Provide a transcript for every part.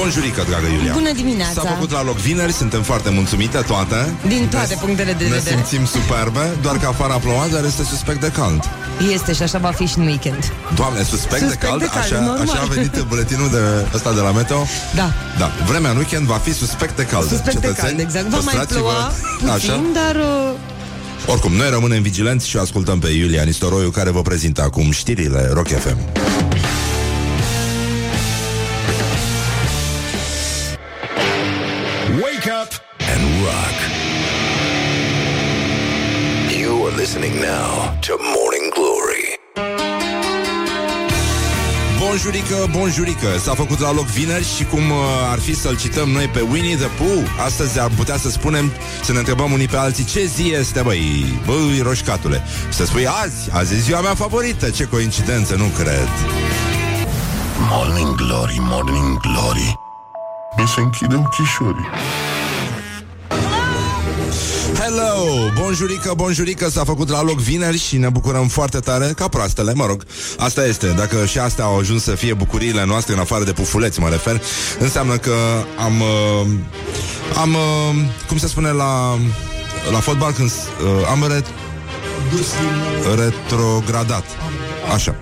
Bonjurică, dragă Iulia. Bună dimineața. S-a făcut la loc vineri, suntem foarte mulțumite toate. Din toate ne, punctele de ne vedere. simțim superbe Doar că afară a plouat, dar este suspect de cald. Este și așa va fi și în weekend. Doamne, suspect, Suspect de cald, de cald, așa, normal. așa a venit buletinul de, ăsta de la Meteo? Da. Da, vremea în weekend va fi suspect de cald Suspect de cald, exact. Va mai păstrați-vă- ploua puțin, Așa? dar uh, Oricum, noi rămânem vigilenți și o ascultăm pe Iulia Nistoroiu Care vă prezintă acum știrile Rock FM listening now to Morning Glory. Bonjurică, bonjurică S-a făcut la loc vineri și cum uh, ar fi să-l cităm noi pe Winnie the Pooh Astăzi ar putea să spunem, să ne întrebăm unii pe alții Ce zi este, băi, băi, roșcatule Și să spui azi, azi e ziua mea favorită Ce coincidență, nu cred Morning Glory, Morning Glory. Mi se închide ochișorii. Hello, bonjurică, bonjurică S-a făcut la loc vineri și ne bucurăm foarte tare Ca proastele, mă rog. Asta este, dacă și astea au ajuns să fie bucuriile noastre În afară de pufuleți, mă refer Înseamnă că am uh, Am, uh, cum se spune la La fotbal când uh, Am re- retrogradat. Așa,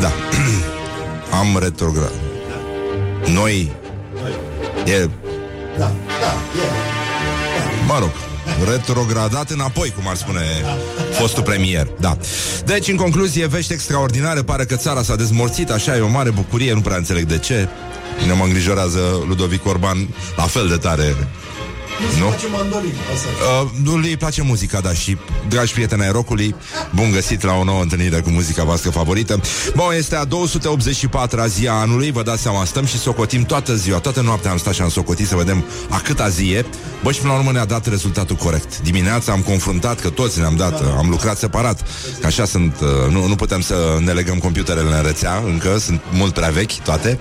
da. Am retrogradat Noi. E. Mă rog, retrogradat înapoi, cum ar spune fostul premier. Da. Deci, în concluzie, vești extraordinare, pare că țara s-a dezmorțit, așa e o mare bucurie, nu prea înțeleg de ce. Ne mă îngrijorează Ludovic Orban la fel de tare nu? Uh, nu îi place muzica, da, și dragi prieteni ai rockului, bun găsit la o nouă întâlnire cu muzica voastră favorită. Bun, este a 284-a zi a anului, vă dați seama, stăm și socotim toată ziua, toată noaptea am stat și am socotit să vedem a câta zi e. Bă, și până la urmă ne-a dat rezultatul corect. Dimineața am confruntat, că toți ne-am dat, am lucrat separat, că așa sunt, uh, nu, nu putem să ne legăm computerele în rețea, încă, sunt mult prea vechi toate.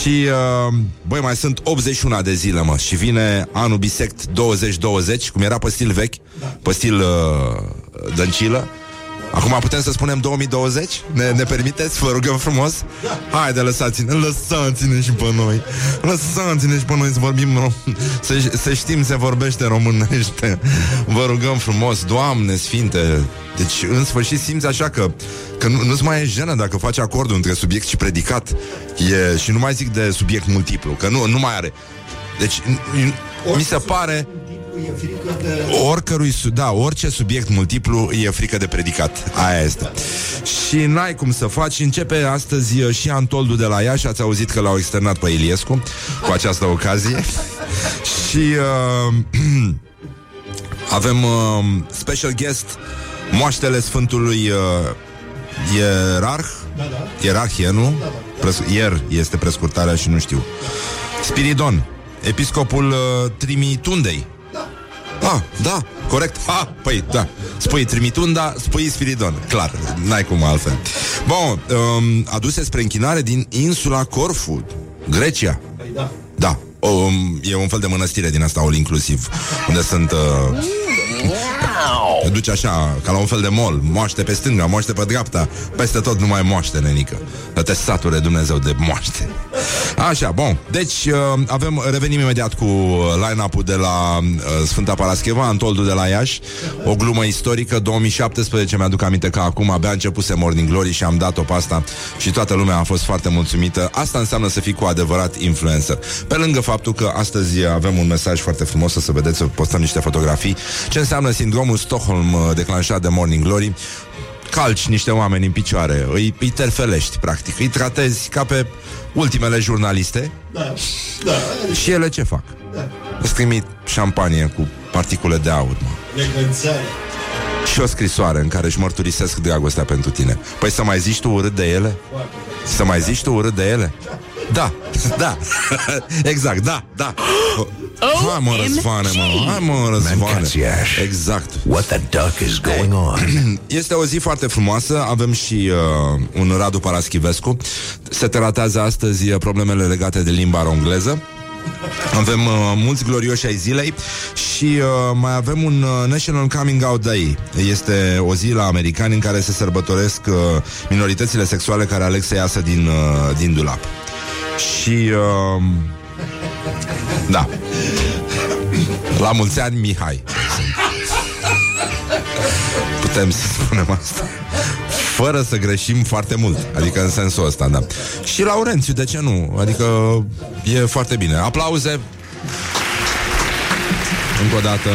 Și, uh, băi, mai sunt 81 de zile, mă, și vine anul bisect 2020, cum era pe stil vechi, pe stil uh, dăncilă. Acum putem să spunem 2020? Ne, ne permiteți? Vă rugăm frumos? Haide, lăsați-ne, lăsați-ne și pe noi Lăsați-ne și pe noi să vorbim rom- să, să știm se vorbește românește Vă rugăm frumos, Doamne Sfinte Deci, în sfârșit, simți așa că Că nu, nu-ți mai e jenă dacă faci acordul între subiect și predicat e, Și nu mai zic de subiect multiplu Că nu, nu mai are Deci, n- n- mi se pare Oricărui, su- da, orice subiect multiplu e frică de predicat. Aia este. Și n-ai cum să faci. Începe astăzi uh, și Antoldu de la Iași. Ați auzit că l-au externat pe Iliescu cu această ocazie. și uh, avem uh, special guest moaștele Sfântului uh, Ierarh. Ierarhie, nu? Pres- ier este prescurtarea și nu știu. Spiridon, episcopul uh, Trimitundei. Ah, da, corect. Ah, păi, da. Spui Trimitunda, spui Spiridon. Clar, n-ai cum altfel. Bun, um, aduse spre închinare din insula Corfu, Grecia. Da. Da. Um, e un fel de mănăstire din asta, all inclusiv, unde sunt... Uh, te duci așa, ca la un fel de mol Moaște pe stânga, moaște pe dreapta Peste tot numai moaște, nenică. Să te sature Dumnezeu de moaște. Așa, bun, deci uh, avem, revenim imediat cu line-up-ul de la uh, Sfânta Parascheva, Antoldu de la Iași. O glumă istorică, 2017 Mi-aduc aminte că acum abia începuse Morning Glory Și am dat-o pe asta Și toată lumea a fost foarte mulțumită. Asta înseamnă să fii cu adevărat influencer. Pe lângă faptul că astăzi avem un mesaj foarte frumos O să vedeți, să postăm niște fotografii. Ce înseamnă sindromul Stockholm uh, declanșat de Morning Glory calci niște oameni în picioare, îi, îi terfelești, practic, îi tratezi ca pe ultimele jurnaliste Da, da, și ele ce fac? da. Îți trimit șampanie cu particule de aur, mă. Necățare. Și o scrisoare în care își mărturisesc dragostea pentru tine. Păi să mai zici tu urât de ele? Să mai zici tu urât de ele? Da, da, exact, da, da Hai mă, răzvane, mă, hai mă, răzvane Mancațiaș. Exact What the duck is going on? Este o zi foarte frumoasă, avem și uh, un Radu Paraschivescu. Se tratează astăzi uh, problemele legate de limba engleză. Avem uh, mulți glorioși ai zilei și uh, mai avem un uh, National Coming Out Day. Este o zi la americani în care se sărbătoresc uh, minoritățile sexuale care aleg să iasă din, uh, din dulap. Și uh, Da. La mulți ani, Mihai. Putem să spunem asta. Fără să greșim foarte mult. Adică în sensul ăsta, da. Și Laurențiu, de ce nu? Adică e foarte bine. Aplauze. Încă o dată.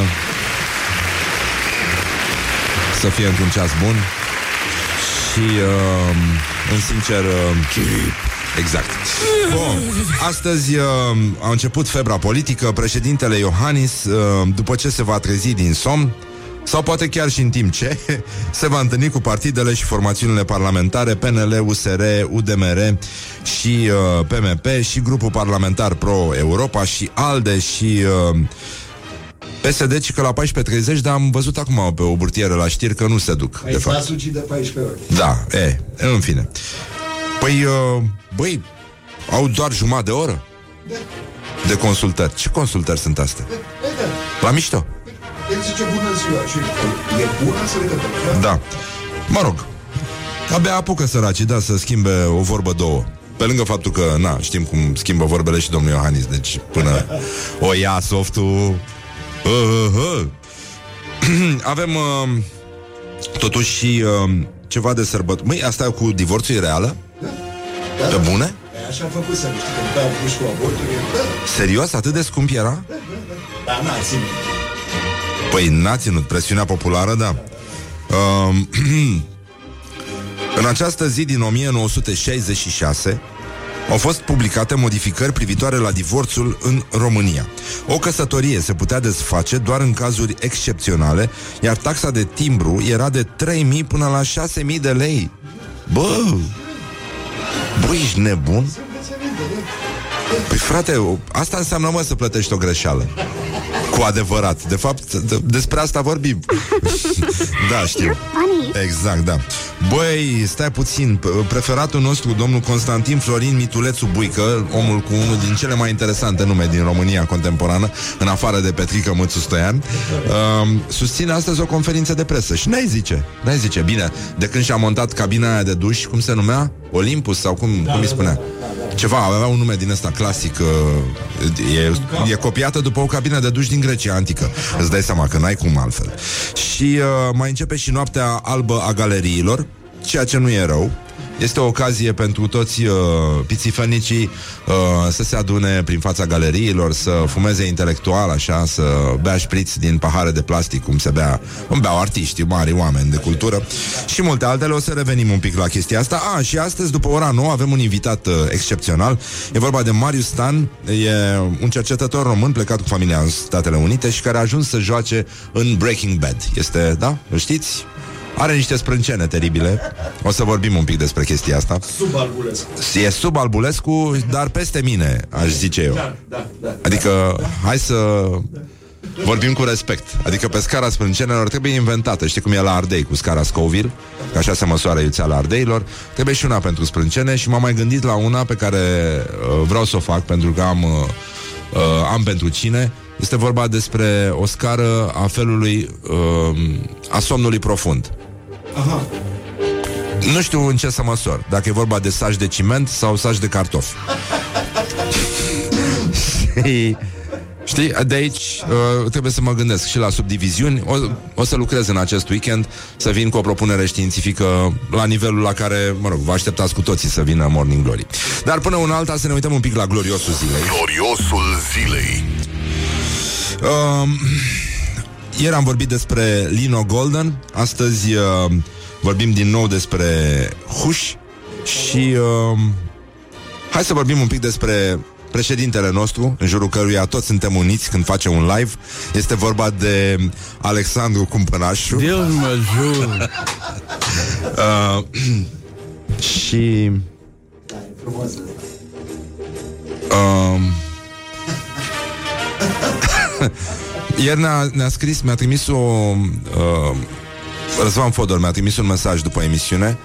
Să fie într-un ceas bun. Și, uh, în sincer... Uh, Exact. Bun. Astăzi uh, a început febra politică. Președintele Iohannis, uh, după ce se va trezi din somn, sau poate chiar și în timp ce se va întâlni cu partidele și formațiunile parlamentare PNL, USR, UDMR și uh, PMP și grupul parlamentar Pro-Europa și ALDE și uh, PSD, ci că la 14.30, dar am văzut acum pe o burtieră la știri că nu se duc, Ai de fapt. de 14 ori. Da, e, în fine. Păi, uh, băi, au doar jumătate de oră de consultări. Ce consultări sunt astea? La mișto. El zice bună ziua și e bună să le Da. Mă rog, abia apucă săracii, da, să schimbe o vorbă două. Pe lângă faptul că, na, știm cum schimbă vorbele și domnul Iohannis, deci până o ia softul... Uh, uh, uh. Avem uh, totuși și uh, ceva de sărbăt. Măi, asta cu divorțul e reală? Pe bune? E așa a făcut să știi, când dau puși cu abortul, e, da, Serios? Atât de scump era? dar n-a ținut. Păi n-a ținut presiunea populară, da. Um, în această zi din 1966 au fost publicate modificări privitoare la divorțul în România. O căsătorie se putea desface doar în cazuri excepționale, iar taxa de timbru era de 3.000 până la 6.000 de lei. Bă! Bă, ești nebun? Păi frate, o- asta înseamnă mă să plătești o greșeală. Cu adevărat. De fapt, de- despre asta vorbim. Da, știu Exact, da. Băi, stai puțin. P- Preferatul nostru, domnul Constantin Florin Mitulețu Buică Omul cu unul din cele mai interesante nume din România contemporană În afară de Petrică Mățu Stoian um, Susține astăzi o conferință de presă. Și n-ai zice, n-ai zice. Bine, de când și-a montat cabina aia de duș Cum se numea? Olympus sau cum, cum îi spunea? Ceva, avea un nume din ăsta clasic uh, e, e copiată după o cabină de duș din Grecia antică. Îți dai seama că n-ai cum altfel. Și uh, mai începe și noaptea albă a galeriilor Ceea ce nu e rău este o ocazie pentru toți uh, pițifănicii uh, să se adune prin fața galeriilor, să fumeze intelectual, așa, să bea șpriți din pahare de plastic, cum se bea, cum beau artiști, mari oameni de cultură și multe altele. O să revenim un pic la chestia asta. A, și astăzi, după ora 9, avem un invitat uh, excepțional. E vorba de Marius Stan, e un cercetător român plecat cu familia în Statele Unite și care a ajuns să joace în Breaking Bad. Este, da? Îl știți? Are niște sprâncene teribile. O să vorbim un pic despre chestia asta. Sub Albulescu. E sub Albulescu, dar peste mine, aș zice eu. Da, da, da. Adică, hai să vorbim cu respect. Adică pe scara sprâncenelor trebuie inventată. Știi cum e la ardei cu scara Scoville? Că așa se măsoară iuțeala ardeilor. Trebuie și una pentru sprâncene și m-am mai gândit la una pe care uh, vreau să o fac pentru că am, uh, uh, am pentru cine. Este vorba despre o scară a felului uh, a somnului profund. Aha. Nu știu în ce să măsor Dacă e vorba de saj de ciment sau saj de cartofi Și, Știi? De aici uh, trebuie să mă gândesc și la subdiviziuni o, o să lucrez în acest weekend Să vin cu o propunere științifică La nivelul la care, mă rog, vă așteptați cu toții Să vină Morning Glory Dar până una alta să ne uităm un pic la gloriosul zilei Gloriosul zilei. Uh, ieri am vorbit despre Lino Golden, astăzi uh, vorbim din nou despre Hush și uh, hai să vorbim un pic despre președintele nostru, în jurul căruia toți suntem uniți când face un live. Este vorba de Alexandru Cumpănașu. Deus mă jur. Uh, și... Um, ieri ne-a, ne-a scris, mi-a trimis o... Uh, Răzvan Fodor mi-a trimis un mesaj după emisiune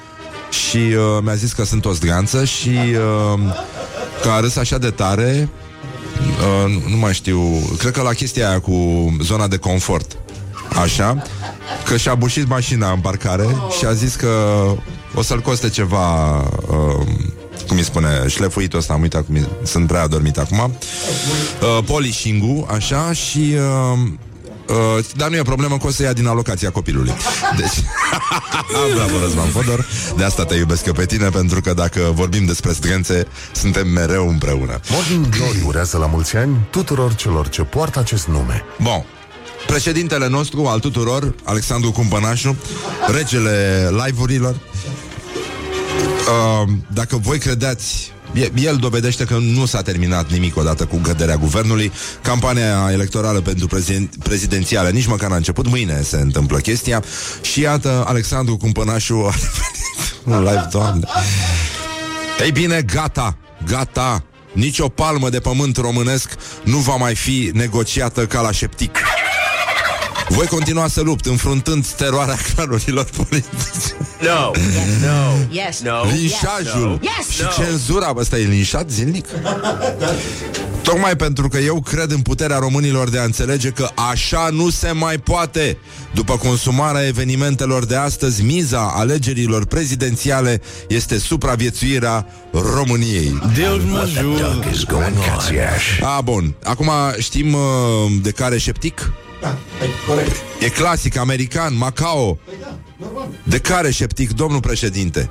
și uh, mi-a zis că sunt o zdreanță și uh, că a râs așa de tare uh, nu- nu mai știu, cred că la chestia aia cu zona de confort. Așa, că și-a bușit mașina în parcare și a zis că o să-l coste ceva uh, cum îi spune, șlefuitul ăsta, am uitat cum e, sunt prea adormit acum. Uh, polishing așa, și... Uh, Uh, dar nu e problemă că o să ia din alocația copilului. Deci, bravo, Răzvan Fodor. De asta te iubesc eu pe tine, pentru că dacă vorbim despre strânțe, suntem mereu împreună. Morning Glory urează la mulți ani tuturor celor ce poartă acest nume. Bun. Președintele nostru al tuturor, Alexandru Cumpănașu, regele live-urilor, uh, dacă voi credeți el dovedește că nu s-a terminat nimic odată cu căderea guvernului. Campania electorală pentru preziden- prezidențială nici măcar a început. Mâine se întâmplă chestia. Și iată, Alexandru Cumpănașu a revenit live, doamne. Ei bine, gata, gata. Nici o palmă de pământ românesc nu va mai fi negociată ca la șeptic. Voi continua să lupt, înfruntând teroarea clanurilor politice. No. No. Yes. No. Linșajul Yes. și cenzura, bă, ăsta e linșat zilnic? Tocmai pentru că eu cred în puterea românilor de a înțelege că așa nu se mai poate. După consumarea evenimentelor de astăzi, miza alegerilor prezidențiale este supraviețuirea României. Duck is going on. A, bun. Acum știm uh, de care șeptic? Da, e corect. E clasic, american, Macao. De care șeptic, domnul președinte?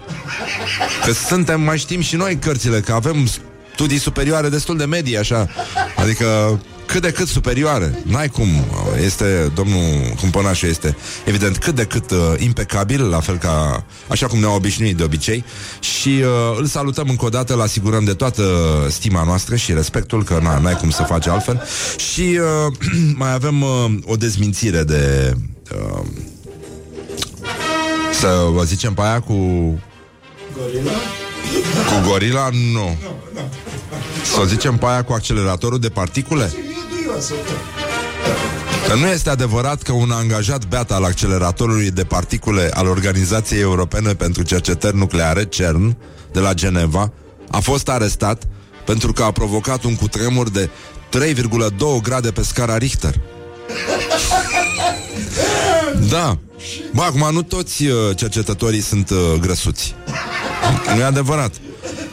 Că suntem, mai știm și noi cărțile, că avem studii superioare destul de medii, așa. Adică cât de cât superioare. N-ai cum. Este, domnul Cumpănașu este, evident, cât de cât uh, impecabil, la fel ca, așa cum ne-au obișnuit de obicei. Și uh, îl salutăm încă o dată, îl asigurăm de toată stima noastră și respectul, că na, n-ai cum să faci altfel. Și uh, mai avem uh, o dezmințire de... Uh, să vă zicem pe aia cu... Gorila? Cu gorila? Nu. Să zicem pe aia cu acceleratorul de particule? E duioasă, da. Că nu este adevărat că un angajat beat al acceleratorului de particule al Organizației Europene pentru Cercetări Nucleare, CERN, de la Geneva, a fost arestat pentru că a provocat un cutremur de 3,2 grade pe scara Richter. Da. Bă, acum nu toți uh, cercetătorii sunt uh, grăsuți. Nu e adevărat.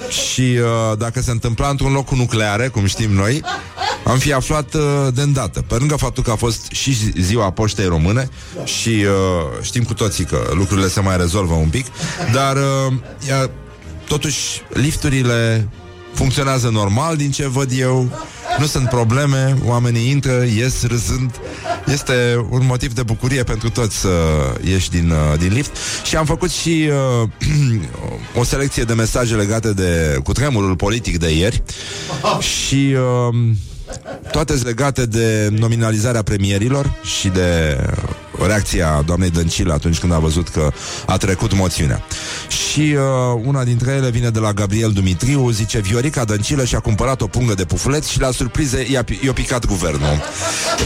Și uh, dacă se întâmpla într-un loc cu nucleare, cum știm noi, am fi aflat uh, de îndată. Pe lângă faptul că a fost și zi- ziua poștei române și uh, știm cu toții că lucrurile se mai rezolvă un pic, dar uh, ea, totuși lifturile funcționează normal din ce văd eu. Nu sunt probleme, oamenii intră, ies râzând. Este un motiv de bucurie pentru toți să ieși din, uh, din lift. Și am făcut și uh, o selecție de mesaje legate de cutremurul politic de ieri. Și uh, toate sunt legate de nominalizarea premierilor și de reacția doamnei Dăncilă atunci când a văzut că a trecut moțiunea. Și uh, una dintre ele vine de la Gabriel Dumitriu, zice Viorica Dăncilă și-a cumpărat o pungă de pufuleți și la surprize i-a, pi- i-a picat guvernul.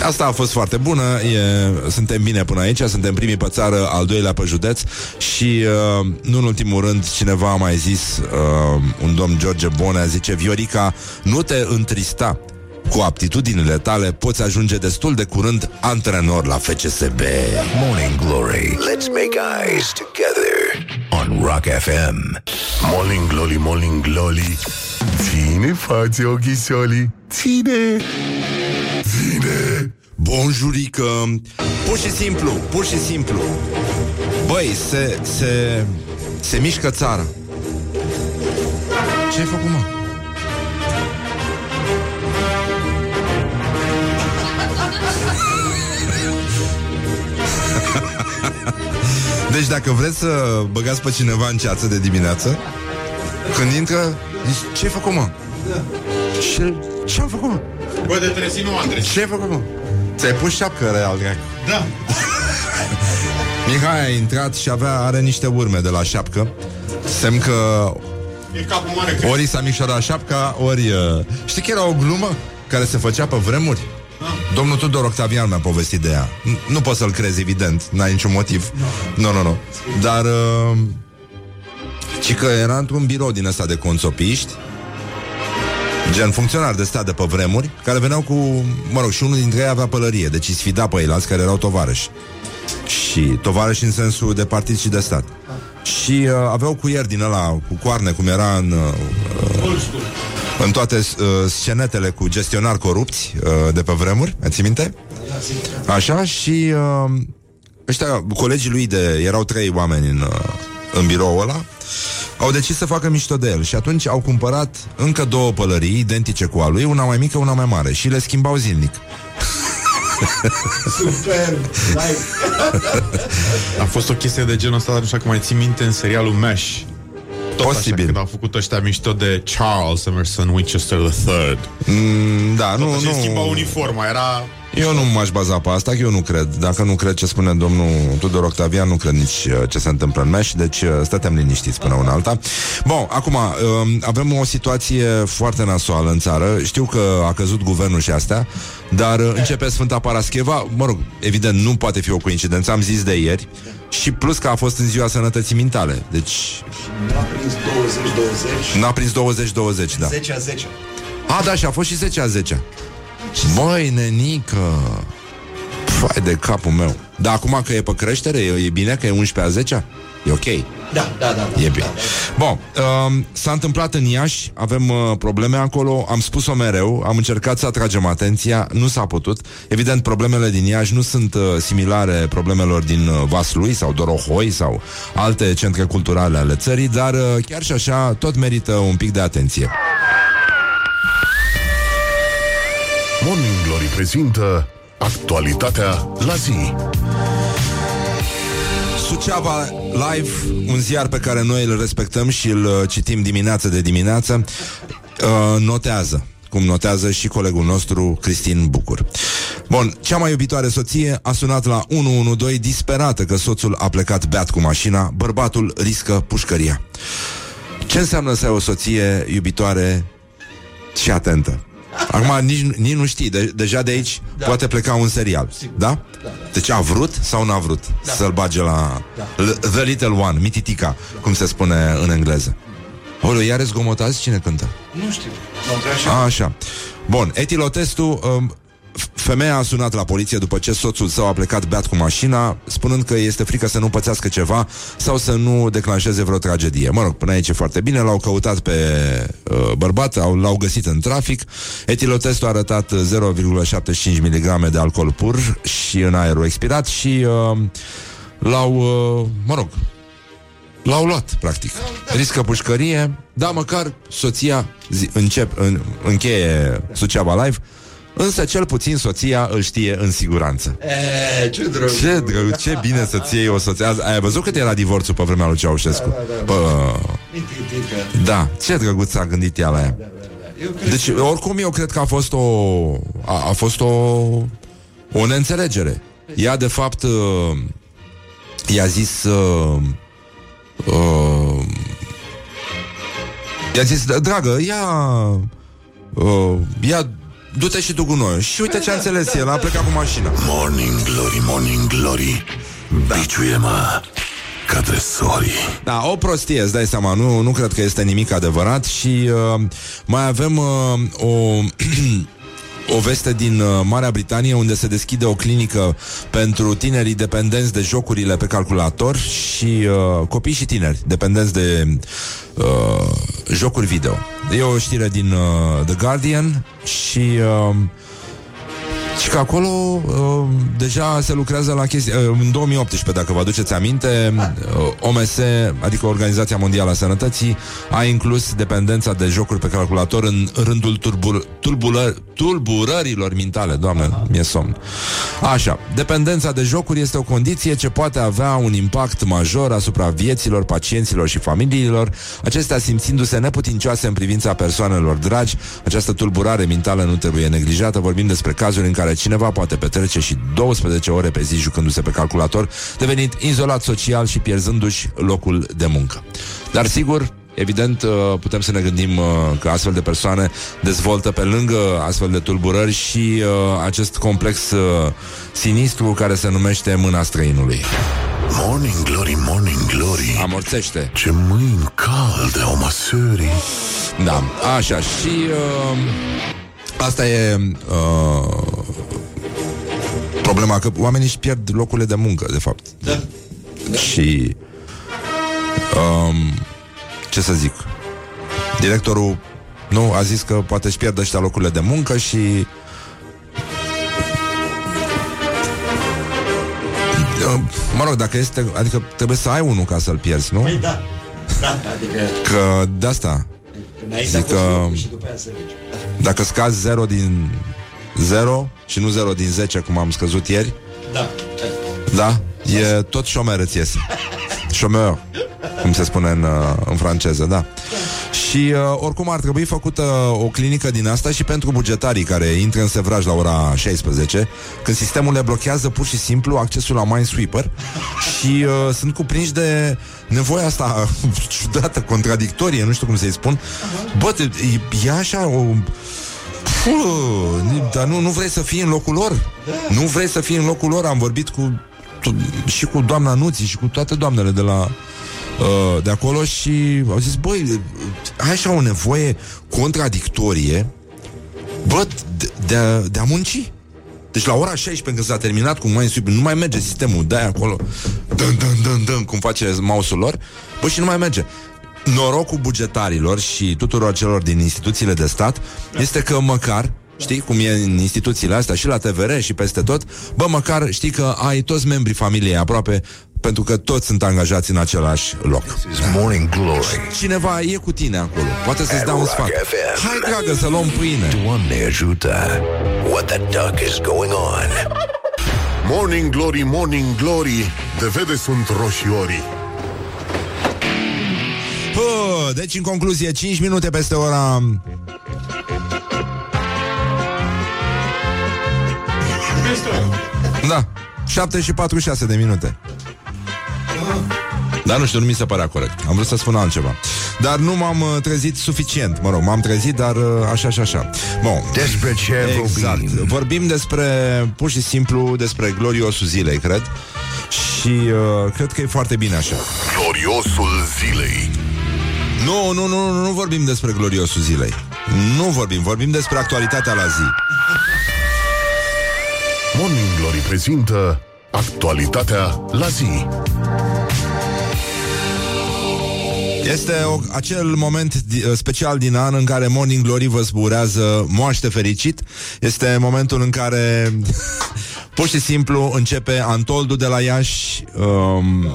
Asta a fost foarte bună, e, suntem bine până aici, suntem primii pe țară, al doilea pe județ și uh, nu în ultimul rând cineva a mai zis, uh, un domn George Bonea, zice Viorica, nu te întrista cu aptitudinile tale poți ajunge destul de curând antrenor la FCSB. Morning Glory. Let's make eyes together on Rock FM. Morning Glory, Morning Glory. Ține față ochisoli. Ține. Ține. Bonjurică Pur și simplu, pur și simplu Băi, se, se, se mișcă țara Ce ai făcut, mă? Deci dacă vreți să băgați pe cineva în ceață de dimineață Când intră zici, Ce ai făcut, mă? Ce, ce am făcut, mă? Bă, de trezit nu am trezit. Ce ai făcut, mă? Ți-ai pus șapcă real, drag. Da. Mihai a intrat și avea, are niște urme de la șapcă Semn că E capul mare. cred. ori s-a micșorat șapca, ori... Uh... Știi că era o glumă care se făcea pe vremuri? Domnul Tudor Octavian mi-a povestit de ea. N- Nu poți să-l crezi, evident, n-ai niciun motiv. Nu, nu, nu Dar... Uh... Ci că era într-un birou din ăsta de conțopiști Gen funcționar de stat de pe vremuri Care veneau cu, mă rog, și unul dintre ei avea pălărie. Deci îi sfida pe ei, care erau tovarăși. Și tovarăși în sensul de partid și de stat. Și uh, aveau cuier din ăla cu coarne, cum era în, uh, în toate uh, scenetele cu gestionari corupți uh, de pe vremuri, mai minte? Așa, și uh, ăștia, colegii lui de, erau trei oameni în, uh, în biroul ăla, au decis să facă mișto de el și atunci au cumpărat încă două pălării identice cu a lui, una mai mică, una mai mare și le schimbau zilnic. Super! A fost o chestie de genul ăsta, dar nu știu dacă mai ții minte în serialul MASH. Tot Posibil. așa, când au făcut ăștia mișto de Charles Emerson Winchester III. Mm, da, Nu, nu, nu. schimba nu. uniforma, era... Eu nu m-aș baza pe asta, că eu nu cred. Dacă nu cred ce spune domnul Tudor Octavian, nu cred nici uh, ce se întâmplă în meș, deci uh, stătem liniștiți până una alta. Bun, acum, um, avem o situație foarte nasoală în țară. Știu că a căzut guvernul și astea, dar uh, începe Sfânta Parascheva. Mă rog, evident, nu poate fi o coincidență, am zis de ieri. Și plus că a fost în ziua sănătății mintale. Deci N-a prins 20-20, n-a prins 20-20, da. 10 a 10. A, da, și a fost și 10 a 10 Băi, nenică Fai de capul meu Dar acum că e pe creștere, e, e bine că e 11 a 10 E ok Da, da, da. da E bine. Bun, um, s-a întâmplat în Iași, avem uh, probleme acolo, am spus-o mereu, am încercat să atragem atenția, nu s-a putut. Evident, problemele din Iași nu sunt uh, similare problemelor din uh, Vaslui sau Dorohoi sau alte centre culturale ale țării, dar uh, chiar și așa tot merită un pic de atenție. Morning Glory prezintă actualitatea la zi. Suceava Live, un ziar pe care noi îl respectăm și îl uh, citim dimineață de dimineață, uh, notează cum notează și colegul nostru Cristin Bucur. Bun, cea mai iubitoare soție a sunat la 112 disperată că soțul a plecat beat cu mașina, bărbatul riscă pușcăria. Ce înseamnă să ai o soție iubitoare și atentă? Acum nici, nici nu știi, de, deja de aici da. poate pleca un serial, da? da? Deci a vrut sau n-a vrut da. să-l bage la da. The Little One, mititica, da. cum se spune în engleză. Olo, iar zgomotați? Cine cântă? Nu știu. M-am întrebat A, așa. Bun, etilotestul... Um, f- Femeia a sunat la poliție după ce soțul său a plecat beat cu mașina, spunând că este frică să nu pățească ceva sau să nu declanșeze vreo tragedie. Mă rog, până aici e foarte bine, l-au căutat pe uh, bărbat, au, l-au găsit în trafic. Etilotestul a arătat 0,75 mg de alcool pur și în aerul expirat și uh, l-au, uh, mă rog, L-au luat, practic. Riscă pușcărie, da, măcar soția zi, încep, în, încheie Suceava Live, însă cel puțin soția îl știe în siguranță. E, ce drăguț. Ce, drăguț, ce bine să-ți iei o soție. Azi- Ai văzut cât era divorțul pe vremea lui Ceaușescu? Bă, Mititica. da, ce drăguț s-a gândit ea la ea. Eu cred Deci, oricum, eu cred că a fost o... A, a fost o... O neînțelegere. Ea, de fapt, uh, i-a zis... Uh, uh, i-a zis, dragă, ia... Uh, ia Du-te și tu cu noi. Și uite ce a înțeles el, a plecat cu mașina. Morning Glory, Morning Glory, da. biciuie-mă ca tresorii. Da, o prostie, îți dai seama, nu, nu cred că este nimic adevărat și uh, mai avem uh, o... O veste din uh, Marea Britanie unde se deschide o clinică pentru tinerii dependenți de jocurile pe calculator și uh, copii și tineri dependenți de uh, jocuri video. E o știre din uh, The Guardian și uh, și că acolo uh, deja se lucrează la chestii. Uh, în 2018, dacă vă aduceți aminte, uh, OMS, adică Organizația Mondială a Sănătății, a inclus dependența de jocuri pe calculator în rândul turbul, tulbulă, tulburărilor mintale. Doamne, mi-e somn. Așa, dependența de jocuri este o condiție ce poate avea un impact major asupra vieților pacienților și familiilor, acestea simțindu-se neputincioase în privința persoanelor dragi. Această tulburare mentală nu trebuie neglijată. Vorbim despre cazuri în care cineva poate petrece și 12 ore pe zi jucându-se pe calculator, devenind izolat social și pierzându-și locul de muncă. Dar sigur, Evident, uh, putem să ne gândim uh, că astfel de persoane dezvoltă pe lângă astfel de tulburări și uh, acest complex uh, sinistru care se numește mâna străinului. Morning Glory, Morning Glory, Amorțește. ce mâini calde au măsării. Da, așa, și uh, asta e uh, problema, că oamenii își pierd locurile de muncă, de fapt. Da. Și um, ce să zic, directorul nu a zis că poate își pierde ăștia locurile de muncă și Uh, Mă rog, dacă este Adică trebuie să ai unul ca să-l pierzi, nu? Păi da. Da, adică... Că de asta Înainte Zic a fost că- locul și după aia să mergi. Dacă scazi 0 din 0 Și nu 0 din 10 Cum am scăzut ieri Da. Da? E tot șomer îți iese Șomer Cum se spune în, uh, în franceză, da Și uh, oricum ar trebui făcută o clinică din asta Și pentru bugetarii care intră în sevraj la ora 16 Când sistemul le blochează pur și simplu Accesul la Minesweeper Și uh, sunt cuprinși de nevoia asta Ciudată, contradictorie Nu știu cum să-i spun Bă, te- e, e așa o Puh, dar nu, nu vrei să fii în locul lor? Nu vrei să fii în locul lor? Am vorbit cu tu- și cu doamna Nuții și cu toate doamnele de la uh, de acolo și au zis, băi, ai așa o nevoie contradictorie bă, de, de, a, de a munci. Deci la ora 16 când s-a terminat cu Minesweeper, nu mai merge sistemul de acolo, dân, dân, dân, dân, cum face mouse-ul lor, bă, și nu mai merge. Norocul bugetarilor și tuturor celor din instituțiile de stat este că măcar Știi cum e în instituțiile astea și la TVR și peste tot Bă, măcar știi că ai toți membrii familiei aproape Pentru că toți sunt angajați în același loc This is Morning Glory. Cineva e cu tine acolo Poate să-ți dea un Rock sfat FM. Hai, dragă, să luăm pâine Doamne ajută. What the duck is going on? Morning Glory, Morning Glory De vede sunt roșiorii Pă, Deci, în concluzie, 5 minute peste ora Da, 7 și 46 de minute Dar nu știu, nu mi se părea corect Am vrut să spun altceva Dar nu m-am uh, trezit suficient Mă rog, m-am trezit, dar uh, așa și așa Bun, Desperate Chevrolet Exact. Bean. Vorbim despre, pur și simplu, despre gloriosul zilei, cred. Și uh, cred că e foarte bine așa. Gloriosul zilei Nu, nu, nu, nu vorbim despre gloriosul zilei. Nu vorbim, vorbim despre actualitatea la zi. Morning Glory prezintă Actualitatea la zi Este o, acel moment di, uh, special din an în care Morning Glory vă zburează moaște fericit. Este momentul în care pur și simplu începe Antoldu de la Iași um,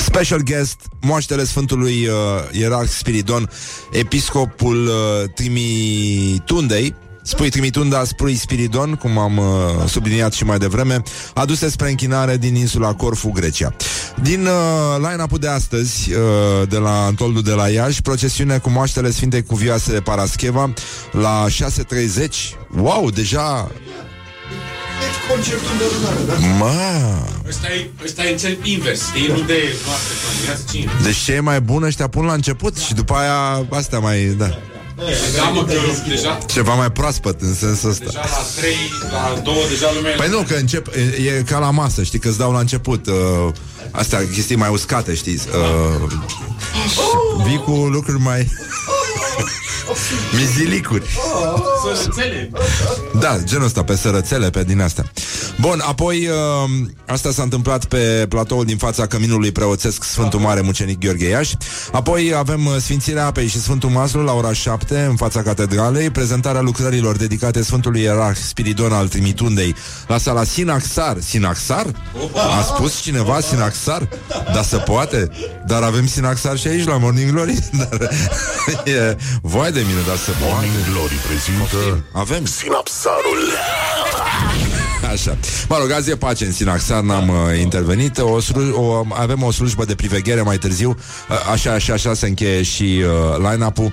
Special guest, moaștele Sfântului uh, Ierarh Spiridon, episcopul uh, Trimitundei, Spui Trimitunda, spui Spiridon, cum am uh, subliniat și mai devreme, aduse spre închinare din insula Corfu, Grecia. Din uh, line-up-ul de astăzi, uh, de la Antoldu de la Iași, procesiune cu moaștele Sfintei Cuvioase Parascheva la 6.30. Wow, deja... Deci concertul de lunare, da? Mă, Ăsta e, ăsta e în cel invers. E nu de noastră, mireasă 5. deci ce e mai bun ăștia pun la început și după aia astea mai, da, Da, mă, că deja, ceva mai proaspăt în sensul ăsta. deja la 3, la 2, deja lumea... Păi nu, că încep, e, e ca la masă, știi, că îți dau la început uh, Astea, chestii mai uscate, știi uh, și Vii cu lucruri mai Mizilicuri. Să înțeleg. Da, genul ăsta, pe sărățele, pe din astea. Bun, apoi uh, Asta s-a întâmplat pe platoul din fața Căminului Preoțesc Sfântul Mare Mucenic Gheorghe Iași. Apoi avem uh, Sfințirea Apei și Sfântul Maslu La ora 7 în fața catedralei. Prezentarea lucrărilor dedicate Sfântului Ierarh Spiridon al Trimitundei La sala Sinaxar. Sinaxar? A spus cineva Sinaxar? Da, se poate. Dar avem Sinaxar și aici la Morning Glory? Dar e, Voi de mine, dar se poate Morning Glory prezintă Avem Sinapsarul Așa. Mă rog, azi e pace în Sinaxar, n-am uh, intervenit. O slu- o, avem o slujbă de priveghere mai târziu. Uh, așa și așa se încheie și uh, line-up-ul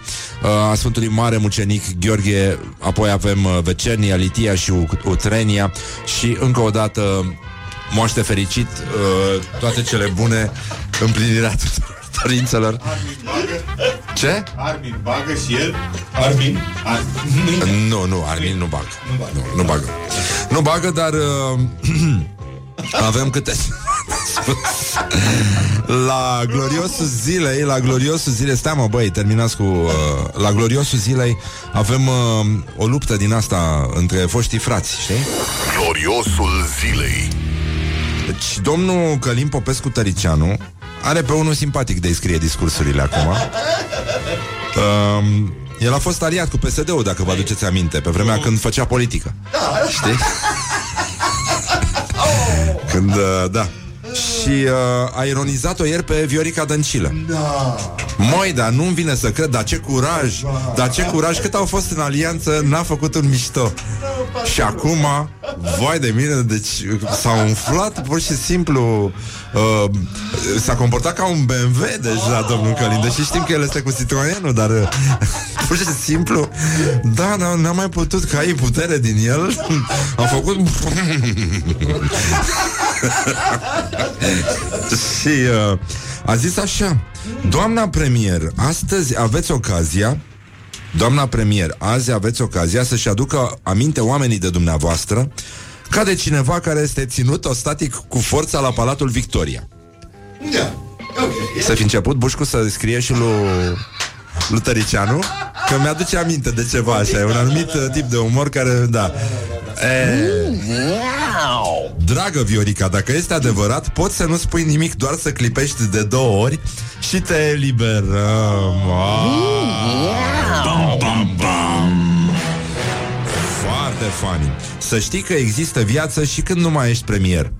uh, a Sfântului Mare Mucenic Gheorghe. Apoi avem uh, Vecernia, Litia și U- Utrenia. Și încă o dată moaște fericit, uh, toate cele bune, împlinirea tuturor dorințelor. Ce? Armin bagă și el. Armin. Armin. Nu, nu, Armin nu bagă. Nu, nu bagă. Nu bagă, dar uh, avem câte... la gloriosul zilei, la gloriosul zilei, stai mă băi, terminați cu... Uh, la gloriosul zilei avem uh, o luptă din asta între foștii frați, știi? Gloriosul zilei Deci domnul Călim Popescu Tăricianu Are pe unul simpatic de scrie discursurile acum. Um, el a fost aliat cu PSD-ul, dacă vă aduceți aminte, pe vremea când făcea politică. Știi? Când, uh, da. Și uh, a ironizat-o ieri pe Viorica Dăncilă. Da. Moi, dar nu-mi vine să cred, dar ce curaj, dar ce curaj, cât au fost în alianță, n-a făcut un mișto. Și acum, vai de mine, deci s-a umflat pur și simplu, uh, s-a comportat ca un BMW deja, domnul Călin, deși știm că el este cu Citroenul, dar uh, pur și simplu, da, n- n-am mai putut cai putere din el, am făcut... și uh, a zis așa Doamna premier, astăzi aveți ocazia Doamna premier, azi aveți ocazia să-și aducă aminte oamenii de dumneavoastră ca de cineva care este ținut ostatic cu forța la Palatul Victoria. Da. Ok. Să fi început Bușcu să scrie și lui, lui Tăricianu Că mi-aduce aminte de ceva așa E un anumit uh, tip de umor care, da e... Dragă Viorica, dacă este adevărat Poți să nu spui nimic, doar să clipești de două ori Și te eliberăm Bam, bam, bam. Foarte funny Să știi că există viață și când nu mai ești premier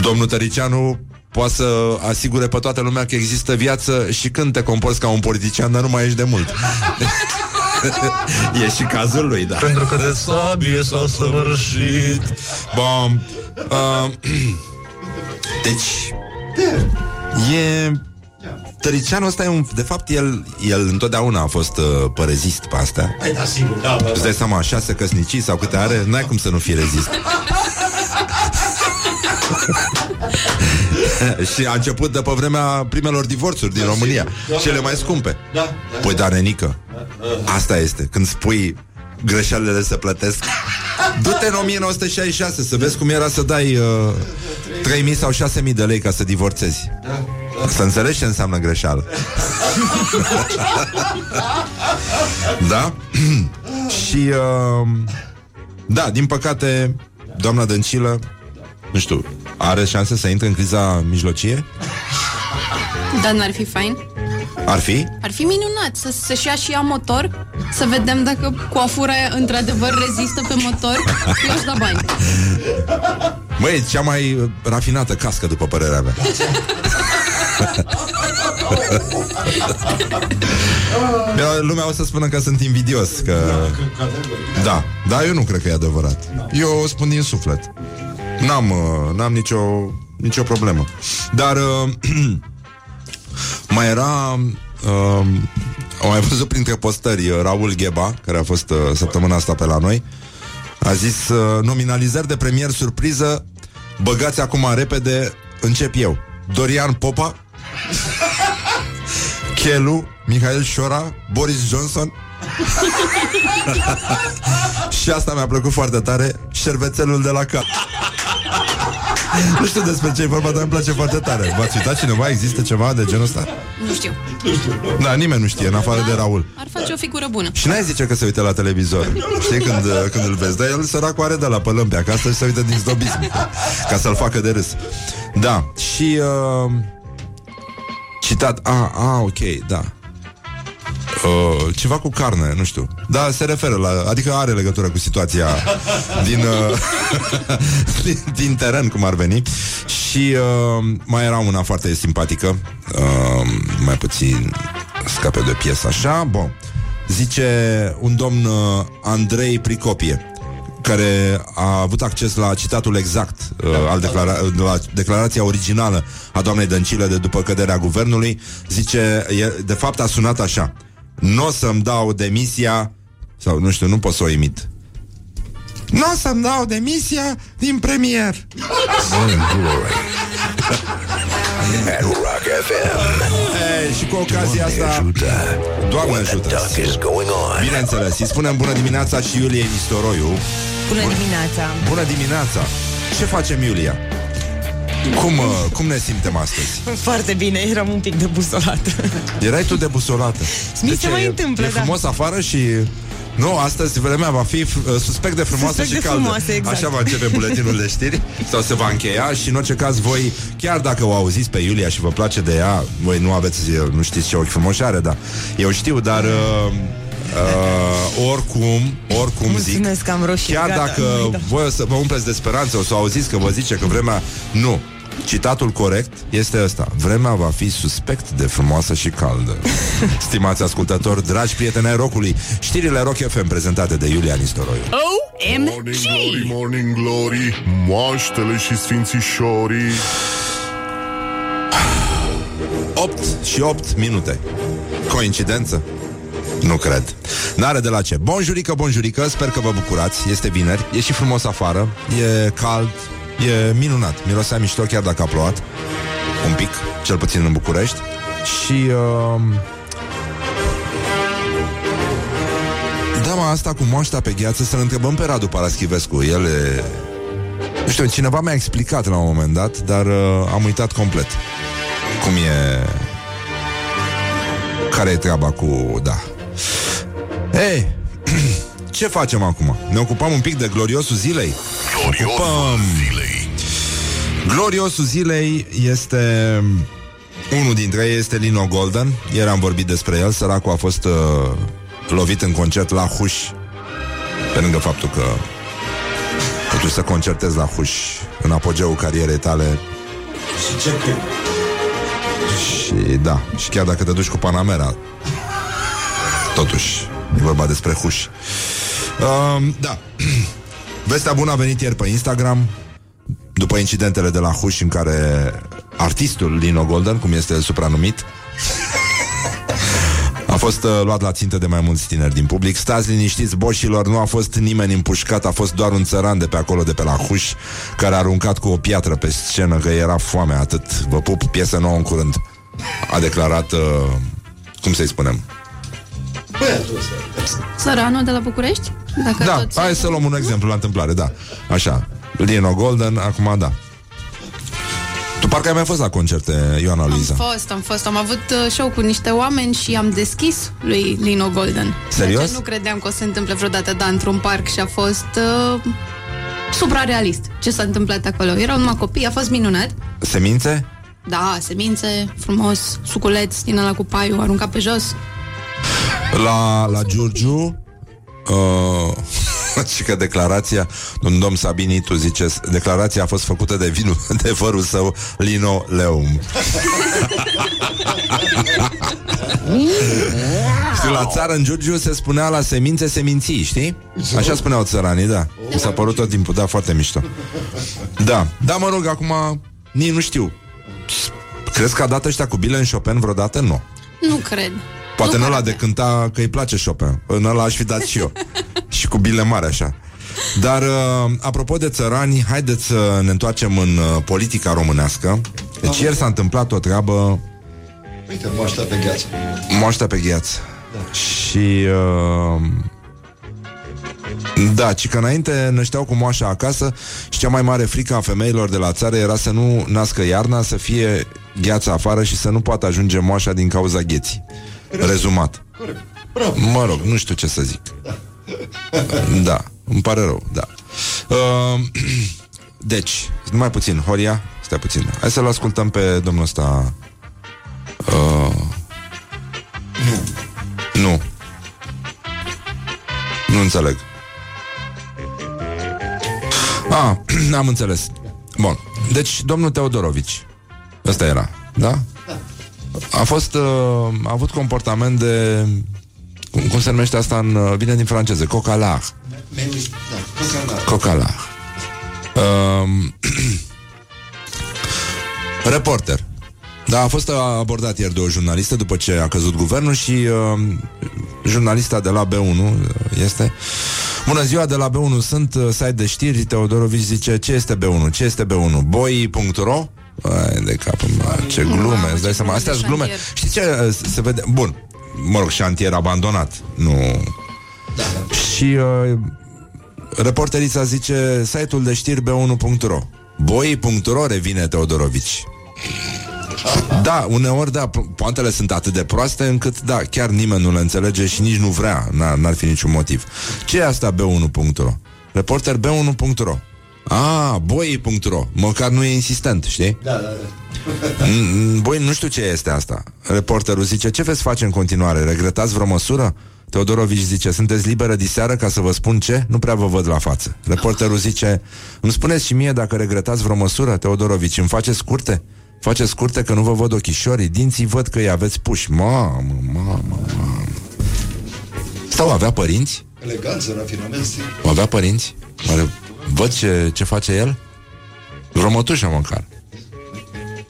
Domnul Tăricianu poate să asigure pe toată lumea că există viață și când te comporți ca un politician, dar nu mai ești de mult. e și cazul lui, da. Pentru că de sabie s-a săvârșit Bun. Uh, deci, e... Tăricianul ăsta e un... De fapt, el, el întotdeauna a fost uh, părezist pe astea. Păi da, sigur, da, da, Îți da. dai seama, șase căsnicii sau câte are, n-ai cum să nu fii rezist. și a început de pe vremea primelor divorțuri din România, cele mai scumpe. Da, da. Păi da, nenică, asta este, când spui greșelile se plătesc. Du-te în 1966 să vezi cum era să dai uh, 3.000 sau 6.000 de lei ca să divorțezi. Să înțelegi ce înseamnă greșeală. da? Și uh, da, din păcate, doamna Dăncilă, nu știu, are șanse să intre în criza mijlocie? Dar n-ar fi fain? Ar fi? Ar fi minunat să, să-și ia și ea motor Să vedem dacă coafura aia într-adevăr rezistă pe motor. Eu aș da bani. Măi, cea mai uh, rafinată cască, după părerea mea. Ia, Lumea o să spună că sunt invidios că... Da, da, eu nu cred că e adevărat. Eu o spun din suflet. N-am, uh, n-am nicio, nicio problemă. Dar uh, Mai era uh, Am mai văzut printre postări uh, Raul Gheba Care a fost uh, săptămâna asta pe la noi A zis uh, nominalizări de premier surpriză Băgați acum repede Încep eu. Dorian Popa Chelu Mihail Șora Boris Johnson. Și asta mi-a plăcut foarte tare Șervețelul de la cap Nu știu despre ce e vorba, dar îmi place foarte tare. V-ați uitat cineva? Există ceva de genul ăsta? Nu știu. Da, nimeni nu știe, în afară de Raul. Ar face o figură bună. Și n-ai zice că se uită la televizor. Știi când, când îl vezi? Dar el săracul are de la pălâmpea Că asta se uită din zdobism Ca să-l facă de râs. Da, și uh, Citat. A, a, ok, da Uh, ceva cu carne, nu știu. Da, se referă la, adică are legătură cu situația din, uh, din, din teren, cum ar veni. Și uh, mai era una foarte simpatică. Uh, Mai puțin scape de piesă așa. Bun. Zice un domn uh, Andrei Pricopie care a avut acces la citatul exact uh, al declara- la declarația originală a doamnei Dăncilă de după căderea guvernului, zice, e, de fapt a sunat așa, nu o să-mi dau demisia, sau nu știu, nu pot să o imit. Nu o să-mi dau demisia din premier. At Rock FM. Ei, și cu ocazia asta, Ajută. Doamne What the ajută. duck is going on? Bineînțeles, îi spunem bună dimineața și Iuliei Nistoroiu. Bună dimineața! Bună dimineața! Ce facem, Iulia? Cum, uh, cum ne simtem astăzi? Foarte bine, eram un pic debusolată. Erai tu debusolată. Mi De se ce? mai E- întâmplă, E da. frumos afară și Nu, astăzi vremea va fi uh, suspect de frumoasă Suspect și de caldă. frumoasă, exact. Așa va începe buletinul de știri sau se va încheia și în orice caz voi, chiar dacă o auziți pe Iulia și vă place de ea, voi nu aveți, uh, nu știți ce ochi frumoși are, da. Eu știu, dar uh, uh, oricum, oricum zic, Mulțumesc că am roșii, chiar gata, dacă nu-i dau. voi o să vă umpleți de speranță, o să auziți că vă zice că vremea... Nu. Citatul corect este ăsta. Vremea va fi suspect de frumoasă și caldă. Stimați ascultători, dragi prieteni ai rocului, știrile Rock FM prezentate de Iulia Nistoroiu. Morning glory, morning glory Moaștele și sfințișorii 8 și 8 minute. Coincidență? Nu cred. N-are de la ce. Bonjurică, bonjurică, sper că vă bucurați. Este vineri, e și frumos afară, e cald, e minunat. Mirosea mișto chiar dacă a plouat. Un pic, cel puțin în București. Și... Uh... Da, mă, asta cu moașta pe gheață Să-l întrebăm pe Radu Paraschivescu El e... Nu știu, cineva mi-a explicat la un moment dat Dar uh, am uitat complet Cum e Care e treaba cu... Da Ei, ce facem acum? Ne ocupăm un pic de gloriosul zilei? Gloriosul Ocupăm. zilei Gloriosul zilei este unul dintre ei este Lino Golden. Ieri am vorbit despre el. Săracul a fost uh, lovit în concert la Huș. Pe lângă faptul că totuși să concertezi la Huș în apogeul carierei tale Și ce cânt? și da, și chiar dacă te duci cu Panamera Totuși. E vorba despre Huș um, Da. Vestea bună a venit ieri pe Instagram După incidentele de la Huș În care artistul Lino Golden Cum este el supranumit a fost uh, luat la țintă de mai mulți tineri din public. Stați liniștiți, boșilor, nu a fost nimeni împușcat A fost doar un țăran de pe acolo, de pe la Huș Care a aruncat cu o piatră pe scenă Că era foame atât. Vă pup, piesă nouă în curând A declarat, uh, cum să-i spunem Băiatul ăsta. Săranul de la București? Dacă Da, toți- hai să luăm un exemplu la întâmplare, da Așa, Lino Golden, acum da Tu parcă ai mai fost la concerte, Ioana Luiza Am fost, am fost. Am avut uh, show cu niște oameni și am deschis lui Lino Golden. Serios? Ceea ce nu credeam că o să se întâmple vreodată, da, într-un parc și a fost uh, suprarealist ce s-a întâmplat acolo. Erau numai copii, a fost minunat. Semințe? Da, semințe, frumos, suculeț din ăla cu paiul, aruncat pe jos. La, la Giurgiu uh, Și că declarația Un domn Sabini, tu ziceți Declarația a fost făcută de vinul De vărul său Lino Leum Știi, la țară în Giurgiu se spunea la semințe seminții, știi? Așa spuneau țăranii, da Mi s-a părut tot timpul, da, foarte mișto Da, da, mă rog, acum Nici nu știu Crezi că a dat ăștia cu bile în Chopin vreodată? Nu Nu cred. Poate nu în ăla pare. de cânta că îi place Chopin. În ăla aș fi dat și eu. Și cu bile mari așa. Dar, uh, apropo de țărani Haideți să ne întoarcem în uh, politica românească. Deci ieri s-a întâmplat o treabă. Uite, moașta pe gheață. Moaștea pe gheață. Și uh, Da, ci că înainte nășteau cu moașa acasă Și cea mai mare frică a femeilor de la țară Era să nu nască iarna Să fie gheață afară Și să nu poată ajunge moașa din cauza gheții Rezumat Corect. Bravo. Mă rog, nu știu ce să zic. Da, îmi pare rău, da. Uh, deci, numai puțin, Horia, stai puțin. Hai să-l ascultăm pe domnul ăsta. Uh, nu. Nu. Nu înțeleg. Ah, am înțeles. Bun. Deci, domnul Teodorovici. Ăsta era, da? A fost, uh, a avut comportament de cum, cum se numește asta în, uh, vine din franceză, cocalar. Mi-ai uitat. Da, cocalar. Cocalar. Um, reporter. Da, a fost abordat ieri de o jurnalistă după ce a căzut guvernul și uh, jurnalista de la B1 este Bună ziua, de la B1 sunt uh, site de știri, Teodorovici zice ce este B1, ce este B1, boi.ro Ai de capul meu, ce glume, Mamă, îți dai ce seama, astea sunt glume. șantier. Știi ce uh, se vede? Bun, mă rog, șantier abandonat, nu... Da, da. Și uh, reporterița zice site-ul de știri b1.ro Boi.ro revine Teodorovici Da, uneori, da, po- poantele sunt atât de proaste încât, da, chiar nimeni nu le înțelege și nici nu vrea, n-ar, n-ar fi niciun motiv. Ce e asta B1.ro? Reporter B1.ro Ah, boi.ro Măcar nu e insistent, știi? Da, da, da. Mm, Băi, nu știu ce este asta. Reporterul zice, ce veți face în continuare? Regretați vreo măsură? Teodorovici zice, sunteți liberă diseară ca să vă spun ce? Nu prea vă văd la față. Reporterul zice, îmi spuneți și mie dacă regretați vreo măsură? Teodorovici, îmi faceți scurte? Faceți scurte că nu vă văd ochișorii, dinții văd că îi aveți puși. Mamă, mamă, mamă. Sau avea părinți? Eleganță, rafinament, stil. Avea părinți? Oare văd ce, ce face el? Vreo mătușă măcar.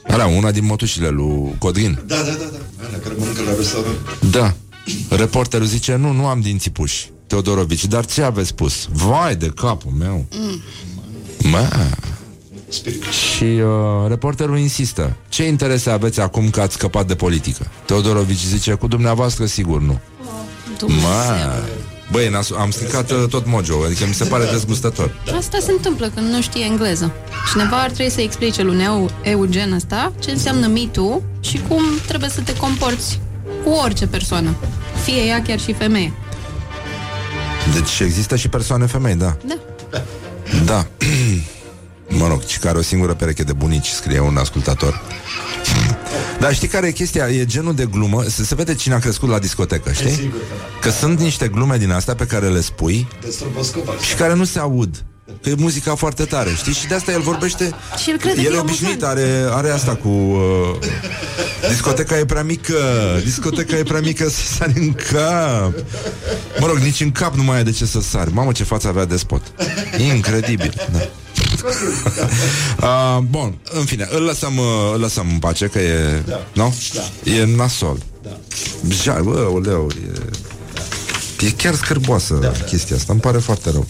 Alea, una din mătușile lui Codrin. Da, da, da, da. Alea care mănâncă la restaurant. Da. Reporterul zice, nu, nu am dinții puși. Teodorovici, dar ce aveți spus? Vai de capul meu. Mă. Spirit. Și uh, reporterul insistă. Ce interese aveți acum că ați scăpat de politică? Teodorovici zice, cu dumneavoastră sigur nu. Mă. Băi, n-a- am stricat uh, tot mojo, adică mi se pare dezgustător. Asta se întâmplă când nu știe engleză. Cineva ar trebui să explice lui Eu- Eugen ăsta ce înseamnă Me Too și cum trebuie să te comporți cu orice persoană. Fie ea chiar și femeie. Deci există și persoane femei, da. Da. Da. mă rog, și care o singură pereche de bunici, scrie un ascultator. Dar știi care e chestia? E genul de glumă Se, se vede cine a crescut la discotecă, știi? sigur că da. Că sunt niște glume din astea pe care le spui De stroboscop, Și care nu se aud Că e muzica foarte tare, știi? Și de asta el vorbește Și el crede că El e e obișnuit, amuzant. are, are asta cu uh, Discoteca e prea mică Discoteca e prea mică să sari în cap Mă rog, nici în cap nu mai ai de ce să sari Mamă, ce față avea despot Incredibil da. Uh, Bun, în fine Îl lăsăm, uh, îl lăsăm în pace Că e, Da. nu? Da. E nasol Da. Ja, bă, oleu, e... E chiar scârboasă da, da. chestia asta, îmi pare foarte rău.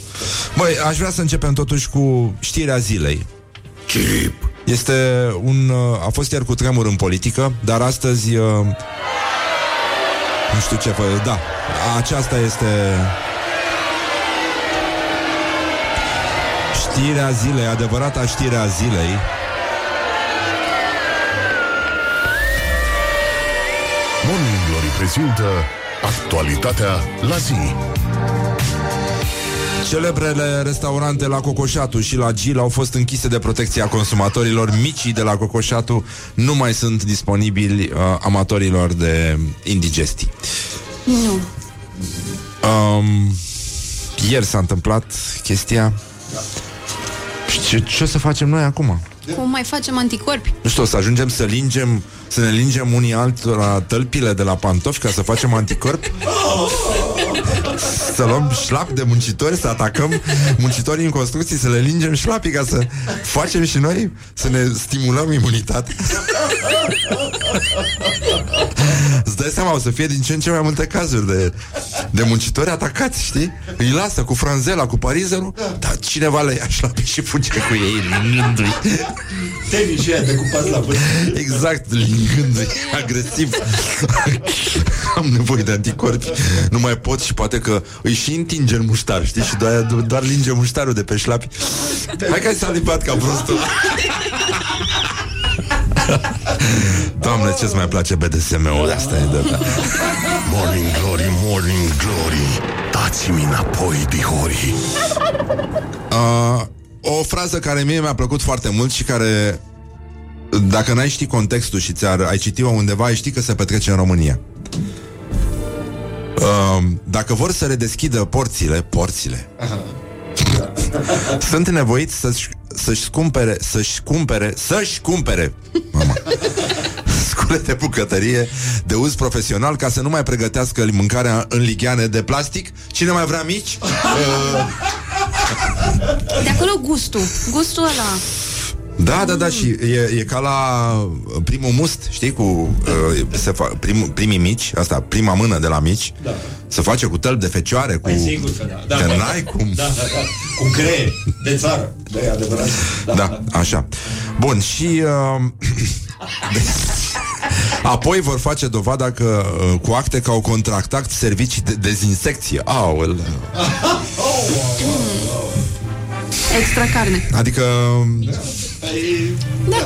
Băi, aș vrea să începem totuși cu știrea zilei. Chirip. Este un... uh, A fost ieri cu tremur în politică, dar astăzi... uh, Nu știu ce... fă- Da, aceasta este... Știrea zilei, adevărata știrea zilei. Morning Glory prezintă actualitatea la zi. Celebrele restaurante la Cocoșatu și la Gil au fost închise de protecția consumatorilor. Micii de la Cocoșatu nu mai sunt disponibili uh, amatorilor de indigestii. Nu. Um, ieri s-a întâmplat chestia. Și ce, ce o să facem noi acum? Cum mai facem anticorpi? Nu știu, o să ajungem să lingem Să ne lingem unii altora tălpile de la pantofi Ca să facem anticorp Să luăm șlap de muncitori Să atacăm muncitorii în construcții Să le lingem șlapii ca să facem și noi Să ne stimulăm imunitatea Îți dai seama, o să fie din ce în ce mai multe cazuri de, de muncitori atacați, știi? Îi lasă cu franzela, cu parizerul Dar cineva le ia șlapii și fuge cu ei Lingându-i Tenis și aia decupați la vârf. Exact, lingându-i agresiv Am nevoie de anticorpi Nu mai pot și poate că îi și întinge în muștar Știi? Și doar, doar linge muștarul de pe șlapi Hai că ai salivat ca prostul Doamne, ce-ți mai place BDSM-ul Asta e de Morning Glory, Morning Glory. Dați-mi înapoi, dihori. Uh, O frază care mie mi-a plăcut foarte mult Și care Dacă n-ai ști contextul și ți-ar, ai citit-o undeva Ai ști că se petrece în România. Uh, Dacă vor să redeschidă porțile Porțile Sunt nevoiți să-și, să-și cumpere Să-și cumpere Să-și cumpere Mama Scule de bucătărie de uz profesional ca să nu mai pregătească mâncarea în ligheane de plastic. Cine mai vrea mici? Uh, De acolo gustul. Gustul ăla. Da, da, da, și e, e ca la primul must, știi, cu uh, se fa- prim, primii mici, asta, prima mână de la mici, Da. se face cu tălpi de fecioare, cu... Păi sigur că da. da Că da, n-ai cum. Da, da, da. Cu creier de țară. Da, e adevărat. Da, Da, așa. Bun, și... Uh, Apoi vor face dovada că uh, cu acte că au contractat servicii de dezinsecție. Aul. Extra carne. Adică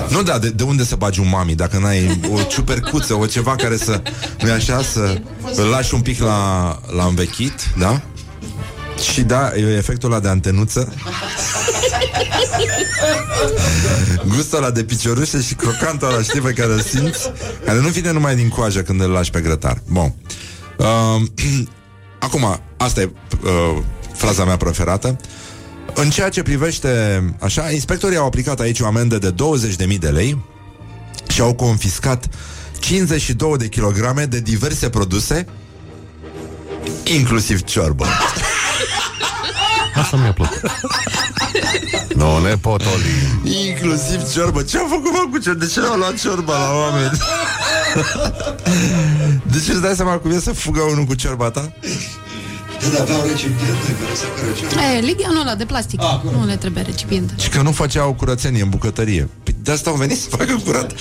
Nu, da, de, de unde să bagi un mami dacă n-ai o ciupercuță, o ceva care să, nu așa, să îl lași un pic la, la învechit, da? Și da, e efectul ăla de antenuță. Gustul ăla de piciorușe și crocantul ăla, știi, pe care îl simți Care nu vine numai din coajă când îl lași pe grătar. Bun. Uh, Acum, asta e uh, fraza mea preferată în ceea ce privește, așa, inspectorii au aplicat aici o amendă de 20.000 de lei și au confiscat 52 de kilograme de diverse produse, inclusiv ciorbă. Asta mi-a plăcut. Nu ne potoli. Inclusiv ciorbă. Ce am făcut, mă, cu ciorbă? De ce au luat ciorba la oameni? De ce îți dai seama cum e să fugă unul cu ciorba ta? Când aveau recipiente care să care ce... E, ligheanul ăla de plastic. Ah, corect. nu le trebuie recipiente. Și că nu făceau curățenie în bucătărie. Păi de asta au venit să facă curat.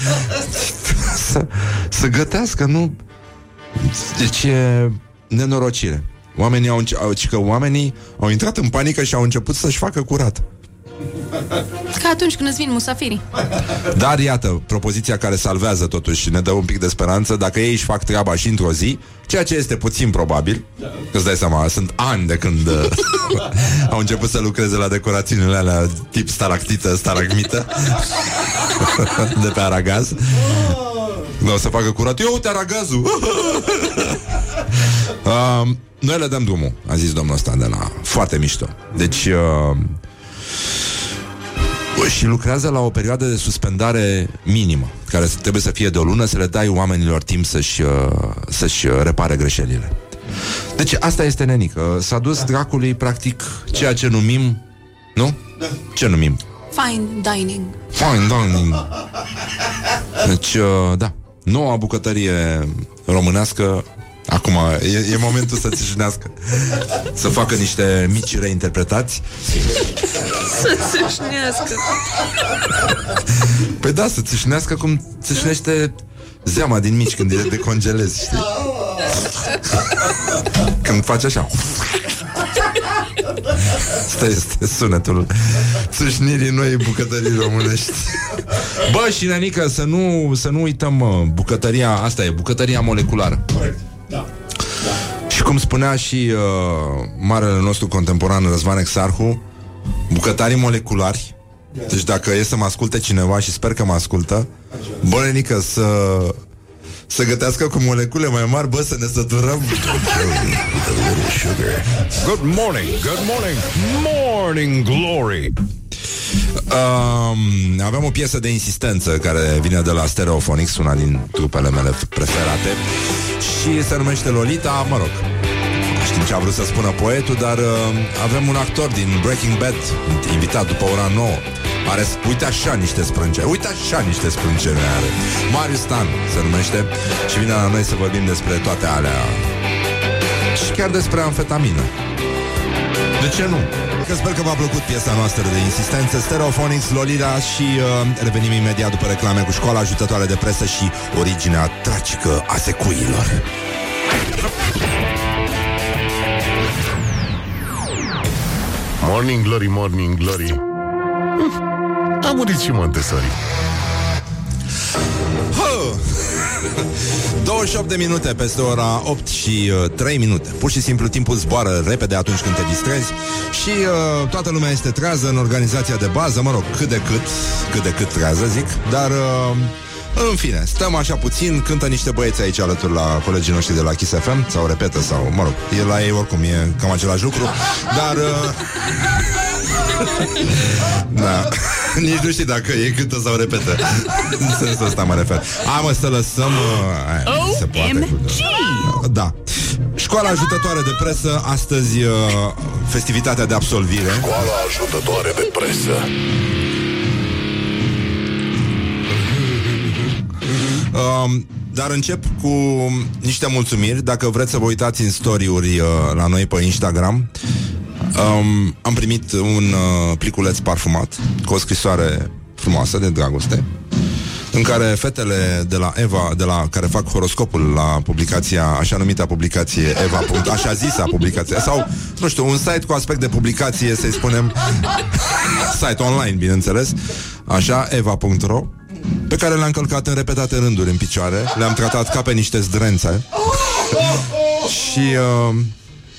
să, să gătească, nu... Deci e nenorocire. Oamenii au, înce- au, ci că oamenii au intrat în panică și au început să-și facă curat. Ca atunci când îți vin musafirii. Dar iată, propoziția care salvează totuși ne dă un pic de speranță Dacă ei își fac treaba și într-o zi Ceea ce este puțin probabil Că îți dai seama, sunt ani de când uh, Au început să lucreze la decorațiunile alea Tip stalactită, stalagmită De pe aragaz. Nu o să facă curat. Eu uite aragazul! Uh, Noi le dăm drumul A zis domnul ăsta de la Foarte mișto. Deci uh, și lucrează la o perioadă de suspendare minimă, care trebuie să fie de o lună, să le dai oamenilor timp să-și, uh, să-și uh, repare greșelile. Deci asta este nenică. S-a dus dracului, practic, ceea ce numim... Nu? Ce numim? Fine dining. Fine dining. Deci, uh, da. Noua bucătărie românească Acum e, e momentul să țâșnească Să facă niște mici reinterpretați Să țâșnească. Păi da, să țâșnească cum țâșnește zeama din mici când e de congelezi, știi? Când faci așa Asta este sunetul țâșnirii noi bucătării românești Bă, și Nenică, să nu, să nu uităm mă, bucătăria, asta e, bucătăria moleculară Corect. Da. Și cum spunea și uh, marele nostru contemporan Răzvan Exarhu, bucătarii moleculari, deci dacă e să mă asculte cineva și sper că mă ascultă, bălenică să să gătească cu molecule mai mari, bă, să ne săturăm. Good morning, good morning, morning glory. Um, aveam o piesă de insistență care vine de la Stereophonics, una din trupele mele preferate și se numește Lolita, mă rog. nu Știm ce a vrut să spună poetul, dar uh, avem un actor din Breaking Bad invitat după ora 9. Are, uite așa niște sprâncene, uite așa niște sprâncene are. Marius Stan se numește și vine la noi să vorbim despre toate alea și chiar despre amfetamină. De ce nu? Că sper că v-a plăcut piesa noastră de insistență Stereophonics, Lolita și uh, revenim imediat după reclame cu școala ajutătoare de presă și originea tragică a secuilor. Morning glory, morning glory. Hm, A murit și Montessori. 28 de minute peste ora 8 și uh, 3 minute. Pur și simplu timpul zboară repede atunci când te distrezi și uh, toată lumea este trează în organizația de bază, mă rog, cât de cât, cât de cât trează, zic, dar uh, în fine, stăm așa puțin, cântă niște băieți aici alături la colegii noștri de la Kiss FM, sau repetă, sau, mă rog, e la ei oricum, e cam același lucru, dar... Uh, da. Nici nu știi dacă e cântă sau repetă În sensul ăsta mă refer. Hai mă să lăsăm uh, aia, se poate cu- Da. Școala ajutătoare de presă Astăzi uh, festivitatea de absolvire. Școala ajutătoare de presă. Um, dar încep cu niște mulțumiri. Dacă vreți să vă uitați în story-uri uh, La noi pe Instagram um, Am primit un uh, pliculeț parfumat Cu o scrisoare frumoasă de dragoste în care fetele de la Eva, de la care fac horoscopul la publicația, așa numită publicație Eva. Așa zisa publicație, sau, nu știu, un site cu aspect de publicație, să-i spunem, site online, bineînțeles, așa, eva.ro, pe care le-am călcat în repetate rânduri în picioare, le-am tratat ca pe niște zdrențe și uh,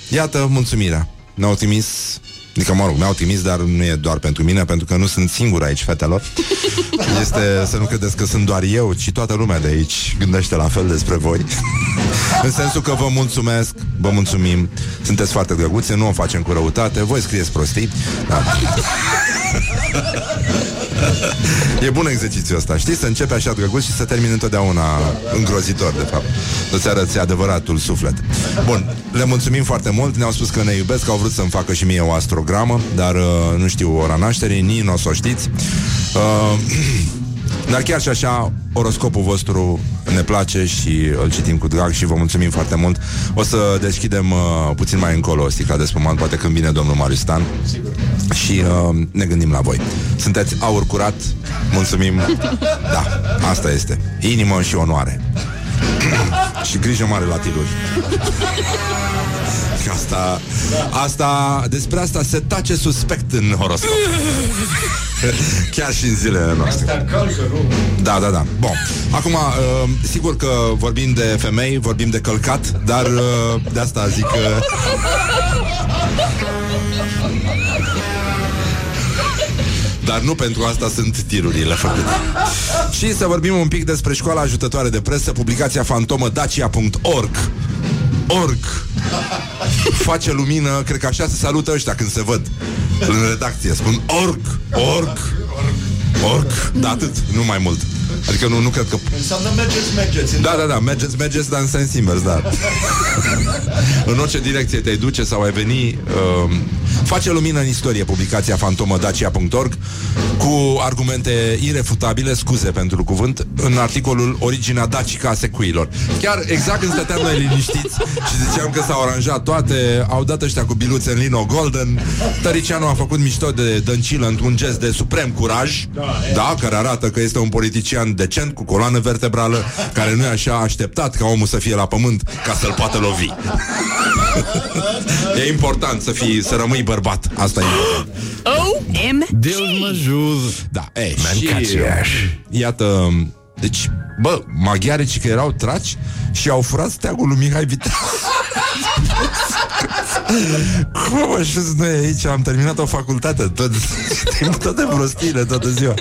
iată mulțumirea. Ne-au trimis Adică, mă rog, mi-au trimis, dar nu e doar pentru mine, pentru că nu sunt singur aici, fetelor. Este să nu credeți că sunt doar eu, ci toată lumea de aici gândește la fel despre voi. În sensul că vă mulțumesc, vă mulțumim, sunteți foarte drăguți, nu o facem cu răutate, voi scrieți prostii. Da. E bun exercițiul ăsta, știi? Să începe așa drăguț și să termine întotdeauna îngrozitor, de fapt. Să-ți arăți adevăratul suflet. Bun, le mulțumim foarte mult, ne-au spus că ne iubesc, au vrut să-mi facă și mie o astrogramă, dar uh, nu știu ora nașterii, nici nu o să o știți. Uh, dar chiar și așa, oroscopul vostru ne place și îl citim cu drag și vă mulțumim foarte mult. O să deschidem uh, puțin mai încolo sticla de spumant, poate când vine domnul Maristan. Și uh, ne gândim la voi. Sunteți aur curat, mulțumim. Da, asta este. Inimă și onoare. și grijă mare la tiruri. Asta, asta, despre asta se tace suspect în horoscop. Chiar și în zilele noastre. Da, da, da. Bun. Acum, uh, sigur că vorbim de femei, vorbim de călcat, dar uh, de asta zic că... Dar nu pentru asta sunt tirurile făcute. Și să vorbim un pic despre școala ajutătoare de presă, publicația fantomă dacia.org Org Face lumină, cred că așa se salută ăștia când se văd În redacție, spun org, org Org, da atât, nu mai mult Adică nu, nu cred că... Înseamnă mergeți, mergeți. Da, da, da, mergeți, mergeți, dar în sens invers, da. în orice direcție te duce sau ai veni, uh, face lumină în istorie publicația fantomădacia.org cu argumente irefutabile, scuze pentru cuvânt, în articolul Originea dacica a secuilor. Chiar exact când stăteam noi liniștiți și ziceam că s-au aranjat toate, au dat ăștia cu biluțe în lino golden, Tăricianu a făcut mișto de dăncilă într-un gest de suprem curaj, da, da care arată că este un politician decent, cu coloană vertebrală, care nu e așa așteptat ca omul să fie la pământ ca să-l poată lovi. e important să fii, să rămâi bărbat. Asta e important. OMG! Deus mă ajută. Da, e, și iată, deci, bă, maghiaricii că erau traci și au furat steagul lui Mihai Viteaz. Cum am ajuns noi aici? Am terminat o facultate tot, toate prostiile, toată ziua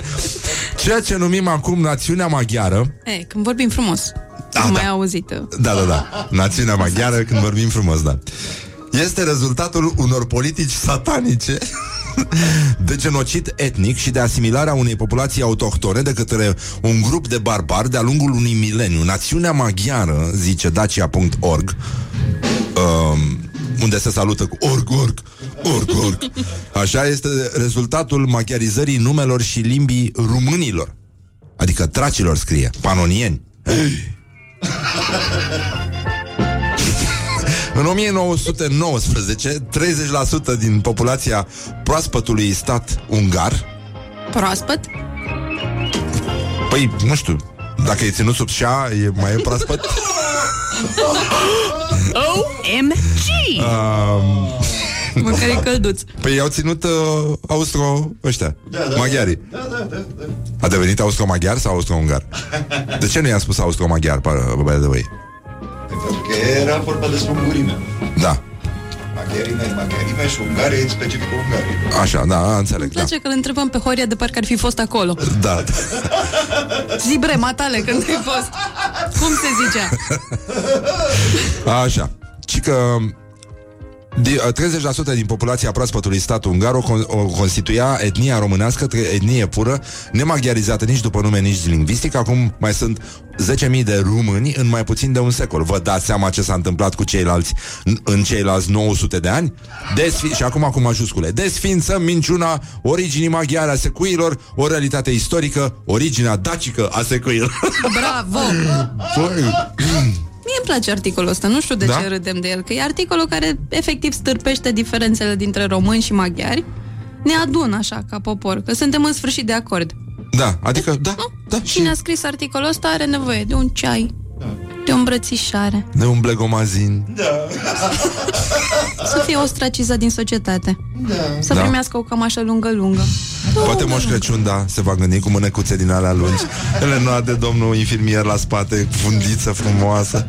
Ceea ce numim acum națiunea maghiară. E, când vorbim frumos. Da, Am da. mai auzit Da, da, da, națiunea maghiară când vorbim frumos, da. Este rezultatul unor politici satanice de genocid etnic și de asimilarea unei populații autohtone de către un grup de barbari de-a lungul unui mileniu. Națiunea maghiară, zice dacia.org, um, unde se salută cu org, org, org, org. Așa este rezultatul maghiarizării numelor și limbii românilor. Adică tracilor scrie, panonieni. În 1919, 30% din populația proaspătului stat ungar Proaspăt? Păi, nu știu, dacă e ținut sub șa, e mai e proaspăt? OMG! Um, Măcar e călduț păi i-au ținut uh, austro ăștia, Da, da. maghiarii. Da, da, da, da. A devenit austro-maghiar sau austro-ungar? De ce nu i-a spus austro-maghiar, by the way? Pentru că era vorba despre ungurime. Da, Maghiarime, maghiarime și ungare e specific Ungariei. așa, da, înțeleg, Îmi da. place că îl întrebăm pe Horia de parcă ar fi fost acolo Da, Zi bre, matale, când ai fost Cum se zicea? Așa. Și că di- 30% din populația proaspătului stat ungar o, con- o constituia etnia românească, tre- etnie pură, nemaghiarizată nici după nume, nici lingvistic. Acum mai sunt 10.000 de români în mai puțin de un secol. Vă dați seama ce s-a întâmplat cu ceilalți în, în ceilalți 900 de ani? Desfi- și acum cu majuscule. Desfințăm minciuna originii maghiare a secuilor, o realitate istorică, originea dacică a secuilor. Bravo! Băi, Mie îmi place articolul ăsta, nu știu de Da? ce râdem de el, că e articolul care efectiv stârpește diferențele dintre români și maghiari. Ne adună așa, ca popor, că suntem în sfârșit de acord. Da, adică, da, da, și Cine a scris articolul ăsta are nevoie de un ceai, de o îmbrățișare, de un blegomazin. să fie ostracizat din societate, să Da. primească o cămașă lungă-lungă. Poate Moș Crăciun, da, se va gândi cu mânecuțe din alea lungi. Ele de domnul infirmier la spate, cu fundiță frumoasă.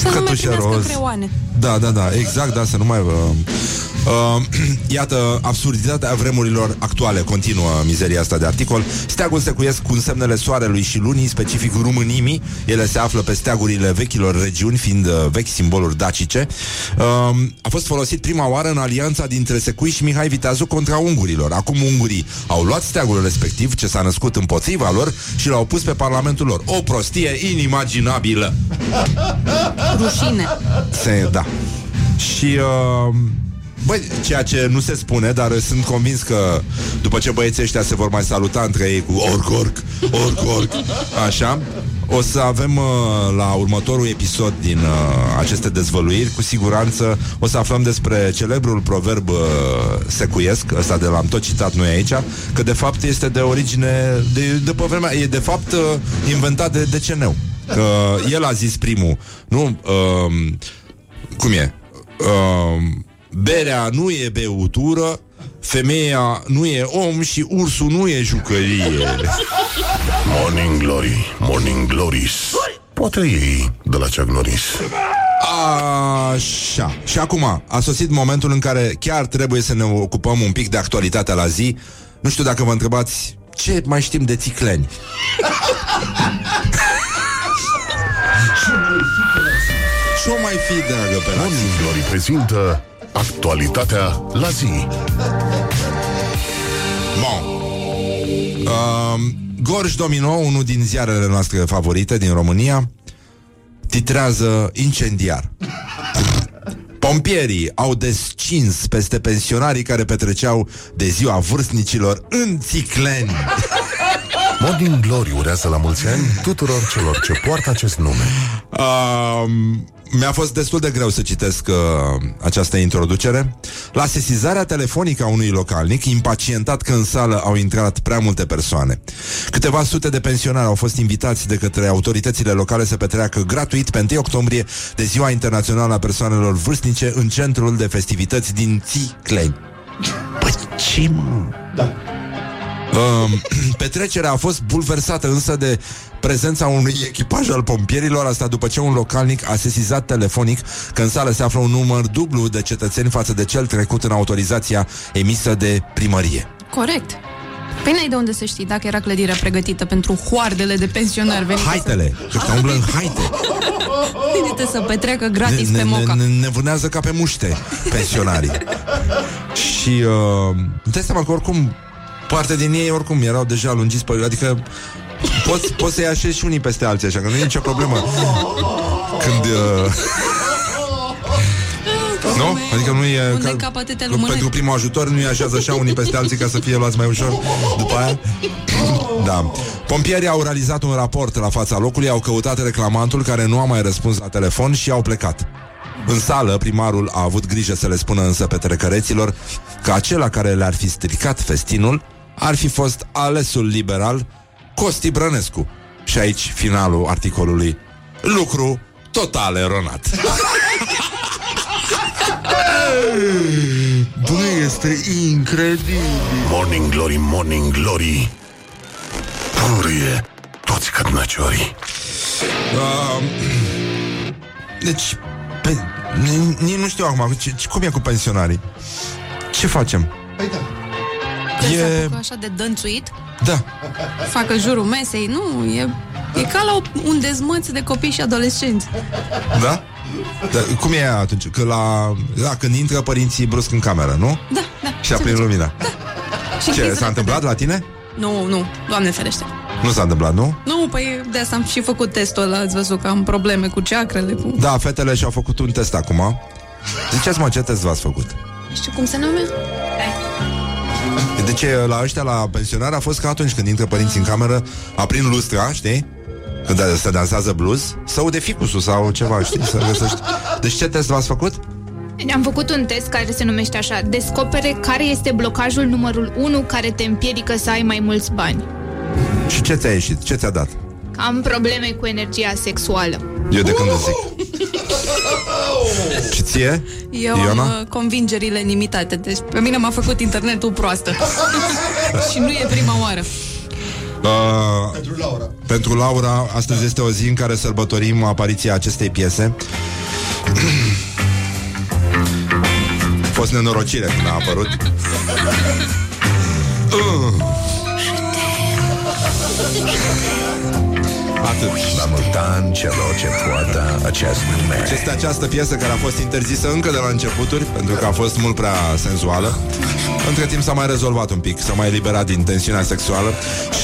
Să nu mai Cătușe primească roz. creoane. Da, da, da, exact, da, să nu mai... Uh, uh, iată, absurditatea vremurilor actuale continuă mizeria asta de articol. Steagul secuiesc cu semnele soarelui și lunii, specific rumânimii. Ele se află pe steagurile vechilor regiuni, fiind uh, vechi simboluri dacice. Uh, a fost folosit prima oară în alianța dintre Secui și Mihai Viteazu contra ungurilor. Acum ungurii au luat steagul respectiv, ce s-a născut împotriva lor, și l-au pus pe parlamentul lor. O prostie inimaginabilă. Rușine. Se, da. Și uh, Băi, ceea ce nu se spune, dar sunt convins că după ce băieții ăștia se vor mai saluta între ei cu orc, orc, orc, orc, așa, o să avem uh, la următorul episod din uh, aceste dezvăluiri, cu siguranță o să aflăm despre celebrul proverb uh, secuiesc, ăsta de l-am tot citat noi aici, că de fapt este de origine, de, de pe vremea, e de fapt uh, inventat de deceneu. Că el a zis primul, nu? Uh, cum e? Uh, berea nu e beutură, femeia nu e om și ursul nu e jucărie. Morning Glory, Morning Glories Poate ei de la Chuck Norris Așa. Și acum a sosit momentul în care chiar trebuie să ne ocupăm un pic de actualitatea la zi. Nu știu dacă vă întrebați ce mai știm de țicleni. Ce o mai fi, dragă, pe la Morning Glory prezintă actualitatea la zi Bun. Uh, Gorj Domino, unul din ziarele noastre favorite din România, titrează incendiar. Pompierii au descins peste pensionarii care petreceau de ziua vârstnicilor în țicleni. Morning Glory urează la mulți ani tuturor celor ce poartă acest nume Uh, mi-a fost destul de greu să citesc uh, această introducere. La sesizarea telefonică a unui localnic, impacientat că în sală au intrat prea multe persoane. Câteva sute de pensionari au fost invitați de către autoritățile locale să petreacă gratuit pe 1 octombrie de Ziua Internațională a Persoanelor Vârstnice în centrul de festivități din Țicleni. Păi ce mă? Da. Um, petrecerea a fost bulversată însă de prezența unui echipaj al pompierilor, asta după ce un localnic a sesizat telefonic că în sală se află un număr dublu de cetățeni față de cel trecut în autorizația emisă de primărie. Corect. Păi n-ai de unde să știi dacă era clădirea pregătită pentru hoardele de pensionari venite Haitele, că ăștia umblă în haite. să, venite să petreacă Ne, gratis ne, pe moca. ne, ne vânează ca pe muște pensionarii. Și uh, îmi dai seama că oricum parte din ei oricum erau deja lungiți pe... Adică poți, poți să-i așezi și unii peste alții așa, că nu e nicio problemă. Când... Uh, nu? Adică nu e... Unde capătete nu, lumâne? pentru primul ajutor nu-i așează așa unii peste alții ca să fie luați mai ușor după aia. Da. Pompierii au realizat un raport la fața locului, au căutat reclamantul care nu a mai răspuns la telefon și au plecat. În sală, primarul a avut grijă să le spună însă petrecăreților că acela care le-ar fi stricat festinul ar fi fost alesul liberal Costi Brănescu. Și aici finalul articolului. Lucru total eronat. Băi, este incredibil. Morning Glory, Morning Glory Purie toți cădnăciorii Uh, deci, pe, ni- nici nu știu acum ce, ce, cum e cu pensionarii. Ce facem? Păi da. Că se e- apucă așa de dănțuit, Da. facă jurul mesei, nu, e, e ca la o- un dezmăț de copii și adolescenți. Da? da cum e aia atunci? Că la, la, când intră părinții brusc în cameră, nu? Da, da. Și aprind lumina. Și Ce, închizi s-a întâmplat la tine? Nu, nu, doamne ferește. Nu s-a întâmplat, nu? Nu, păi de asta am și făcut testul ăla, ați văzut că am probleme cu ceacrele, cu... Da, fetele și-au făcut un test acum. Ziceți mă, ce test v-ați făcut? Nu știu cum se numește. De ce la ăștia, la pensionar, a fost ca atunci când intră părinții în cameră, aprind lustra, știi? Când se dansează blues, să ude ficusul sau ceva, știi? Să găsești. Deci ce test v-ați făcut? Am făcut un test care se numește așa Descopere care este blocajul numărul 1 care te împiedică să ai mai mulți bani Și ce ți-a ieșit? Ce ți-a dat? Am probleme cu energia sexuală Eu de când îți zic. Și ție? Eu Iona? am uh, convingerile limitate Deci pe mine m-a făcut internetul proastă Și nu e prima oară Uh, Pentru Laura. pentru Laura, astăzi este o zi în care sărbătorim apariția acestei piese. A fost nenorocire când a apărut. Uh. Atât. La mulți ani celor ce poartă acest nume. Este această piesă care a fost interzisă încă de la începuturi, pentru că a fost mult prea senzuală. Între timp s-a mai rezolvat un pic, s-a mai eliberat din tensiunea sexuală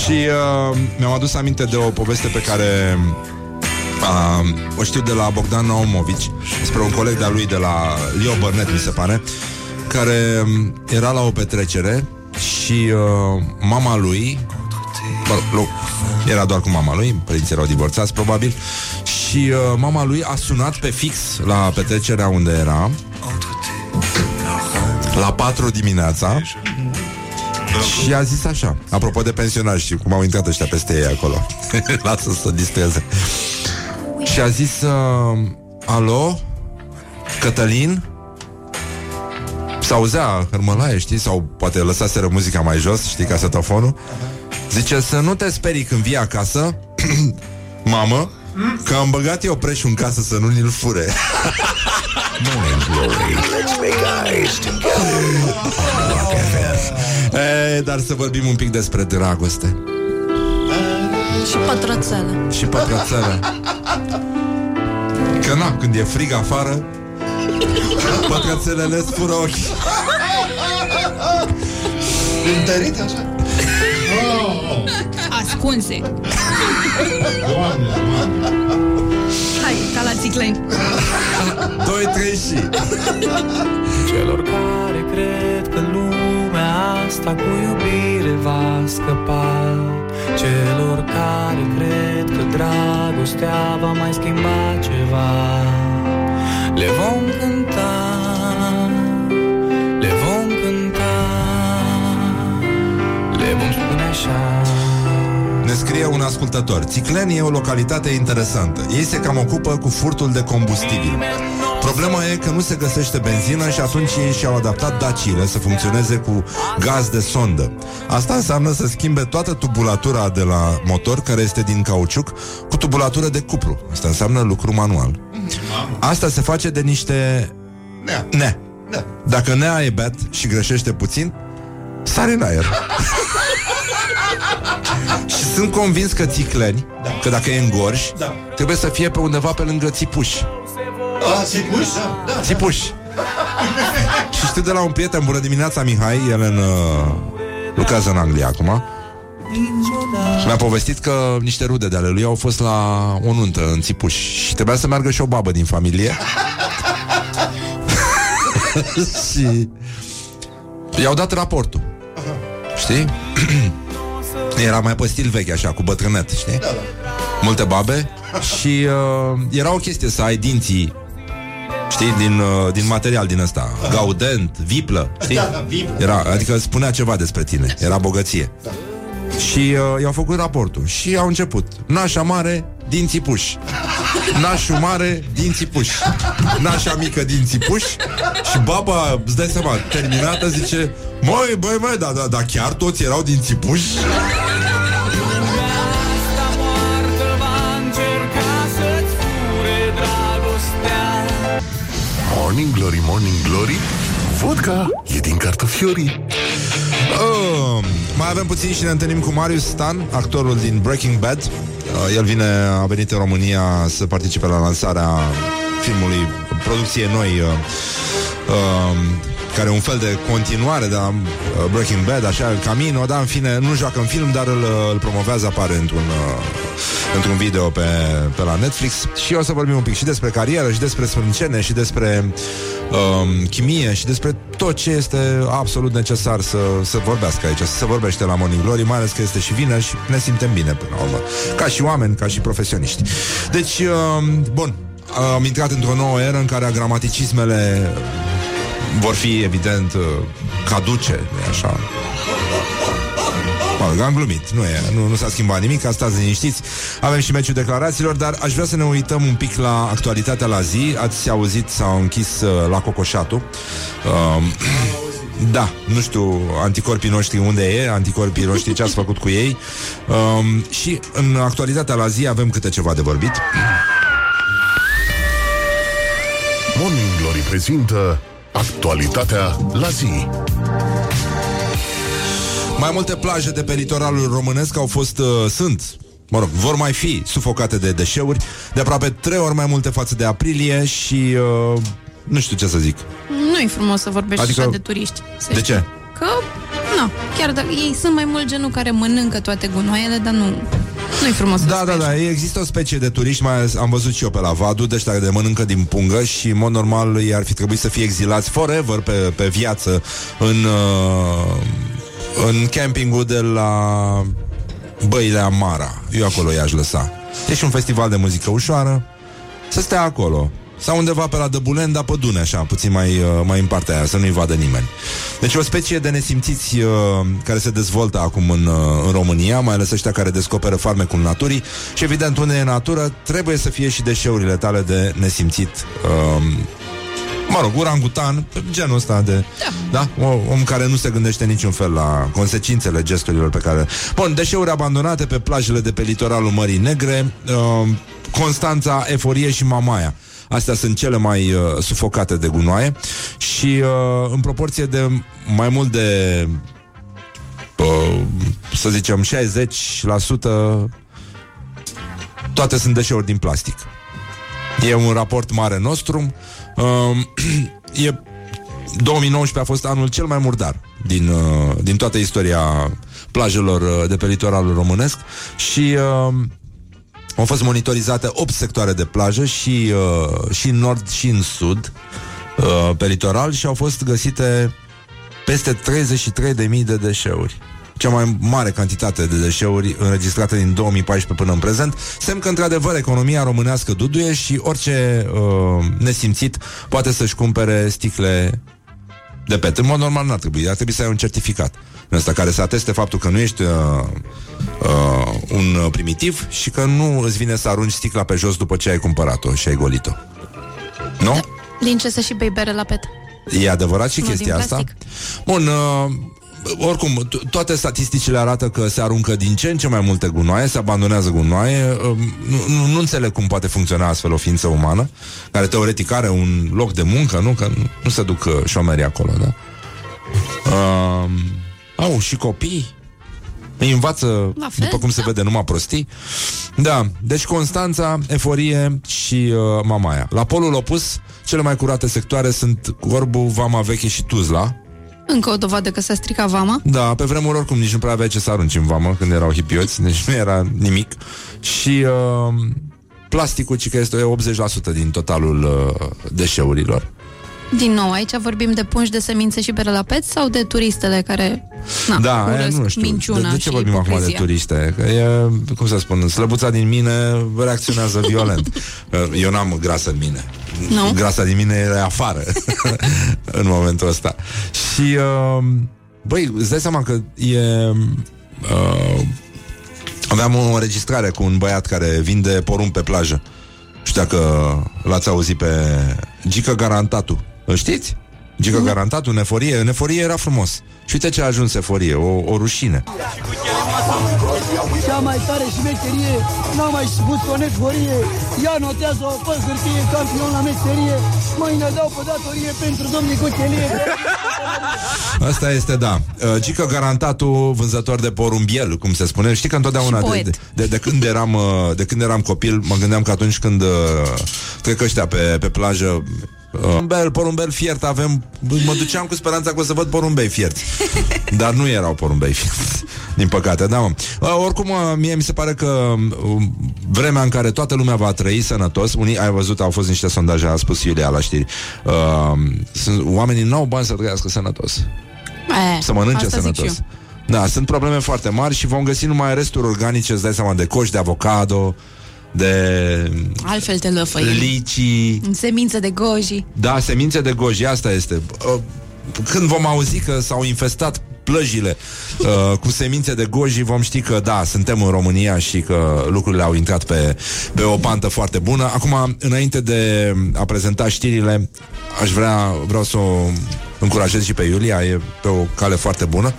și uh, mi-am adus aminte de o poveste pe care uh, o știu de la Bogdan Naumovici, despre un coleg de-a lui de la Leo Burnett, mi se pare, care um, era la o petrecere și uh, mama lui Mă rog, nu, era doar cu mama lui, părinții erau divorțați probabil. Și uh, mama lui a sunat pe fix la petrecerea unde era La 4 dimineața Și a zis așa Apropo de pensionari și cum au intrat ăștia peste ei acolo? Lasă să distreze. Și a zis uh, Alo Cătălin? S-auzea hărmălaie, știi? Sau poate lăsaseră muzica mai jos, știi, casetofonul Zice să nu te sperii când vii acasă Mamă Că am băgat eu preșul în casă să nu ni-l fure Morning Glory. Let's make eyes together. On Rock FM. e, Dar să vorbim un pic despre dragoste Și pătrățele Și pătrățele Că na, când e frig afară Pătrățelele îți fură ochii Întărit așa? Ascunse. Hai, ca la țicleni. 2, 3 și. Celor care cred că lumea asta cu iubire va scăpa. Celor care cred că dragostea va mai schimba ceva. Le vom cânta, Ne scrie un ascultător Țiclen e o localitate interesantă Ei se cam ocupă cu furtul de combustibil Problema e că nu se găsește benzină și atunci ei și-au adaptat daciile să funcționeze cu gaz de sondă. Asta înseamnă să schimbe toată tubulatura de la motor, care este din cauciuc, cu tubulatură de cuplu. Asta înseamnă lucru manual. Asta se face de niște... Nea. Ne. Da. Dacă nea e bet și greșește puțin, sare în aer. și sunt convins că țicleni, Da. că dacă e în gorj, Da. trebuie să fie pe undeva pe lângă țipuși. A, țipuși? Da, da. Țipuși. și știu de la un prieten, bună dimineața, Mihai, el în, uh, lucrează în Anglia acum. Și mi-a povestit că niște rude de ale lui au fost la o nuntă în Țipuș și trebuia să meargă și o babă din familie. și i-au dat raportul. Știi? Era mai pe stil vechi, așa, cu bătrânet, știi? Da, da. Multe babe și uh, era o chestie să ai dinții Știi, din, uh, din material din ăsta Gaudent, viplă știi? Da, da, viplă. Era, Adică spunea ceva despre tine Era bogăție Da. Și uh, i-au făcut raportul Și au început Nașa mare, dinții puși Nașul mare, dinții puși. Nașa mică, dinții puși. Și baba, îți dai seama, terminată zice Măi, băi, băi, da, da, da, chiar toți erau dinții puși? Asta moartă va încerca să-ți fure dragostea. Morning Glory, Morning Glory. Vodka e din cartofiorii Uh, mai avem puțin și ne întâlnim cu Marius Stan, actorul din Breaking Bad. Uh, el vine, a venit în România să participe la lansarea filmului, producție noi, uh, uh, care e un fel de continuare de la uh, Breaking Bad, așa, El Camino, dar în fine, nu joacă în film, dar îl, îl promovează, apare într-un, uh, într-un video pe, pe la Netflix și o să vorbim un pic și despre carieră, și despre sprâncene, și despre um, chimie, și despre tot ce este absolut necesar să, să vorbească aici, să se vorbește la Morning Glory, mai ales că este și vineri și ne simtem bine până la urmă, ca și oameni, ca și profesioniști. Deci, um, bun, am intrat într-o nouă eră în care gramaticismele vor fi, evident, uh, caduce, nu așa. Mă rog, am glumit, nu, e, nu, nu s-a schimbat nimic, stați liniștiți. Avem și meciul declarațiilor, dar aș vrea să ne uităm un pic la actualitatea la zi. Ați auzit, s-au închis uh, la Cocoșatul. Uh, da, nu știu anticorpii noștri unde e, anticorpii noștri ce ați făcut cu ei. Um, și în actualitatea la zi avem câte ceva de vorbit. Morning Glory prezintă actualitatea la zi. Mai multe plaje de pe litoralul românesc au fost, uh, sunt, mă rog, vor mai fi sufocate de deșeuri, de aproape trei ori mai multe față de aprilie și uh, nu știu ce să zic. Nu e frumos să vorbești Adică- adică... așa de turiști. Să De știi. ce? Că, nu, chiar dacă ei sunt mai mult genul care mănâncă toate gunoaiele, dar nu, nu e frumos să Da, spui da, așa. da, există o specie de turiști, mai ales am văzut și eu pe la Vadu, de ăștia de mănâncă din pungă și, în mod normal, ei ar fi trebuit să fie exilați forever pe, pe viață în, uh, în campingul de la Băile Amara. Eu acolo i-aș lăsa. E și un festival de muzică ușoară, să stea acolo. Sau undeva pe la Dăbulen, dar pe Dune, așa, puțin mai, uh, mai în partea aia, să nu-i vadă nimeni. Deci o specie de nesimțiți uh, care se dezvoltă acum în, uh, în România, mai ales ăștia care descoperă farmecul naturii și evident unde e natură, trebuie să fie și deșeurile tale de nesimțit uh, Mă rog, urangutan, genul ăsta de... Da. da? O, om care nu se gândește niciun fel la consecințele gesturilor pe care... Bun, deșeuri abandonate pe plajele de pe litoralul Mării Negre, uh, Constanța, Eforie și Mamaia. Astea sunt cele mai uh, sufocate de gunoaie și uh, în proporție de mai mult de uh, să zicem 60% toate sunt deșeuri din plastic. E un raport mare nostru. Uh, e 2019 a fost anul cel mai murdar din, uh, din toată istoria plajelor uh, de pe litoralul românesc și uh, au fost monitorizate 8 sectoare de plajă și, uh, și în nord și în sud uh, pe litoral și au fost găsite peste 33.000 de deșeuri. Cea mai mare cantitate de deșeuri înregistrate din 2014 până în prezent, semn că, într-adevăr, economia românească duduie și orice uh, nesimțit poate să-și cumpere sticle de pet. În mod normal n-ar trebui, ar trebui să ai un certificat în ăsta care să ateste faptul că nu ești uh, uh, un primitiv și că nu îți vine să arunci sticla pe jos după ce ai cumpărat-o și ai golit-o. Nu? Din ce să și bei bere la pet? E adevărat și Nu, chestia din asta? plastic. Bun, uh, oricum, to- toate statisticile arată că se aruncă din ce în ce mai multe gunoaie, se abandonează gunoaie. Uh, nu, nu, nu înțeleg cum poate funcționa astfel o ființă umană, care teoretic are un loc de muncă, nu? Că nu, nu se duc uh, șomerii acolo, da? Uh, au, și copii îi învață, La fel, după cum se vede, numai prostii. Da, deci Constanța, Eforie și uh, Mamaia. La polul opus, cele mai curate sectoare sunt Corbu, Vama Veche și Tuzla. Încă o dovadă că s-a stricat vama. Da, pe vremuri oricum nici nu prea avea ce să arunci în vamă când erau hipioți, deci nu era nimic. Și uh, plasticul, ci că este 80% din totalul uh, deșeurilor. Din nou, aici vorbim de pungi de semințe și bere la pet sau de turistele care na, da, aia urăsc nu știu. minciuna De, de ce și vorbim acum de ipocrizia? turiste? Că e, cum să spun, slăbuța din mine reacționează violent. Eu n-am grasă în mine. Nu? Grasa din mine e afară în momentul ăsta. Și, uh, băi, îți dai seama că e... Uh, aveam o înregistrare cu un băiat care vinde porumb pe plajă. Știu dacă l-ați auzit pe Gică Garantatu. Îl știți? Gică Garantatu, în eforie. În eforie era frumos. Și uite ce a ajuns eforie, o, o rușine. Cea mai tare șmecherie N-am mai spus-o neforie Ea notează-o pe hârtie Campion la meserie Mâine dau pe datorie Pentru domnii Cochelie Asta este, da. Uh, Gică Garantatu, vânzător de porumbiel, cum se spune. Știi că întotdeauna Și de, poet. de, de, de, când eram, uh, de când eram copil, mă gândeam că atunci când uh, trec ăștia pe, pe plajă, uh, porumbel, porumbel fiert avem Mă duceam cu speranța că o să văd porumbei fierți Dar nu erau porumbei fierți Din păcate, da mă. Uh, Oricum, uh, mie mi se pare că uh, Vremea în care toată lumea va trăi sănătos Unii, ai văzut, au fost niște sondaje A spus Iulia la știri uh, sunt, Oamenii n-au bani să trăiască sănătos E, să mănânce asta zic sănătos. eu. Da, sunt probleme foarte mari și vom găsi numai resturi organice, îți dai seama, de coși de avocado, de Altfel te lăfăim. licii, În semințe de goji. da, semințe de goji, asta este. Uh, Când vom auzi că s-au infestat plăjile uh, cu semințe de goji, vom ști că da, suntem în România și că lucrurile au intrat pe, pe o pantă foarte bună. Acum, înainte de a prezenta știrile, aș vrea, vreau să o încurajez și pe Iulia, e pe o cale foarte bună,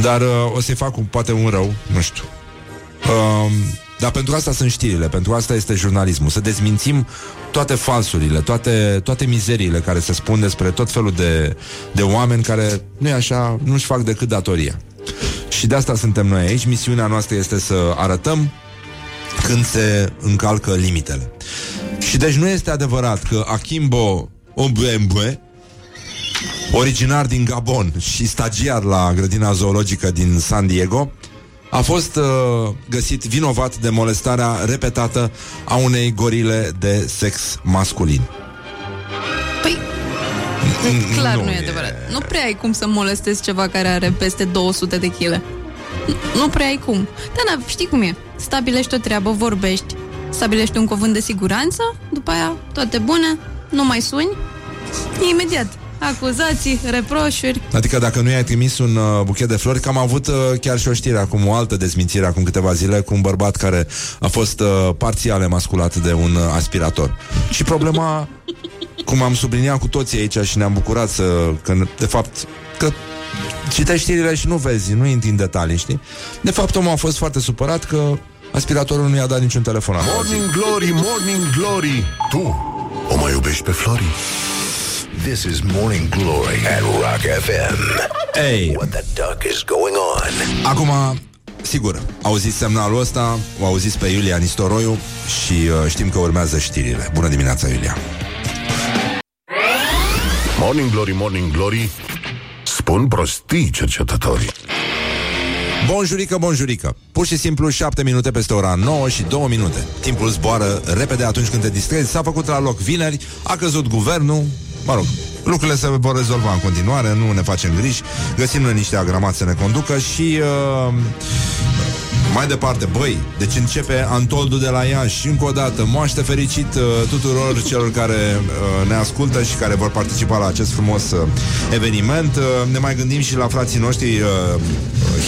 dar uh, o să-i fac un, poate un rău, nu știu. Um, dar pentru asta sunt știrile, pentru asta este jurnalismul. Să dezmințim toate falsurile, toate, toate mizeriile care se spun despre tot felul de, de oameni care, nu e așa, nu-și fac decât datoria. Și de asta suntem noi aici. Misiunea noastră este să arătăm când se încalcă limitele. Și deci nu este adevărat că Akimbo Ombembe, originar din Gabon și stagiar la grădina zoologică din San Diego, a fost uh, găsit vinovat de molestarea repetată a unei gorile de sex masculin. Păi, Mm, clar nu nu, e e- adevărat. Nu prea ai cum să molestezi ceva care are peste 200 de kg. Nu prea ai cum. Dar na, știi cum e. Stabilești o treabă, vorbești, stabilești un cuvânt de siguranță, după aia toate bune, nu mai suni, imediat. Acuzații, reproșuri. Adică dacă nu i-ai trimis un uh, buchet de flori, că am avut uh, chiar și o știre acum, o altă dezmințire acum câteva zile cu un bărbat care a fost uh, parțial emasculat de un uh, aspirator. Și problema, cum am subliniat cu toții aici și ne-am bucurat să, că, de fapt, că citești știrile și nu vezi, nu intri în detalii, știi? De fapt, omul a fost foarte supărat că aspiratorul nu i-a dat niciun telefon. Morning Glory, Morning Glory Tu o mai iubești pe Flori? This is Morning Glory at Rock FM. Hey. What the duck is going on? Acum, sigur, auziți semnalul ăsta, o auziți pe Iulia Nistoroiu și uh, știm că urmează știrile. Bună dimineața, Iulia! Morning Glory, Morning Glory Spun prostii cercetătorii Bonjurică, bonjurică Pur și simplu 7 minute peste ora 9 și 2 minute Timpul zboară repede atunci când te distrezi S-a făcut la loc vineri, a căzut guvernul Mă rog, lucrurile se vor rezolva în continuare Nu ne facem griji. Găsim noi niște agramați să ne conducă Și uh, mai departe, băi, deci începe Antoldu de la Iași și încă o dată moaște fericit uh, tuturor celor care uh, ne ascultă și care vor participa la acest frumos uh, eveniment. Uh, ne mai gândim și la frații noștri uh,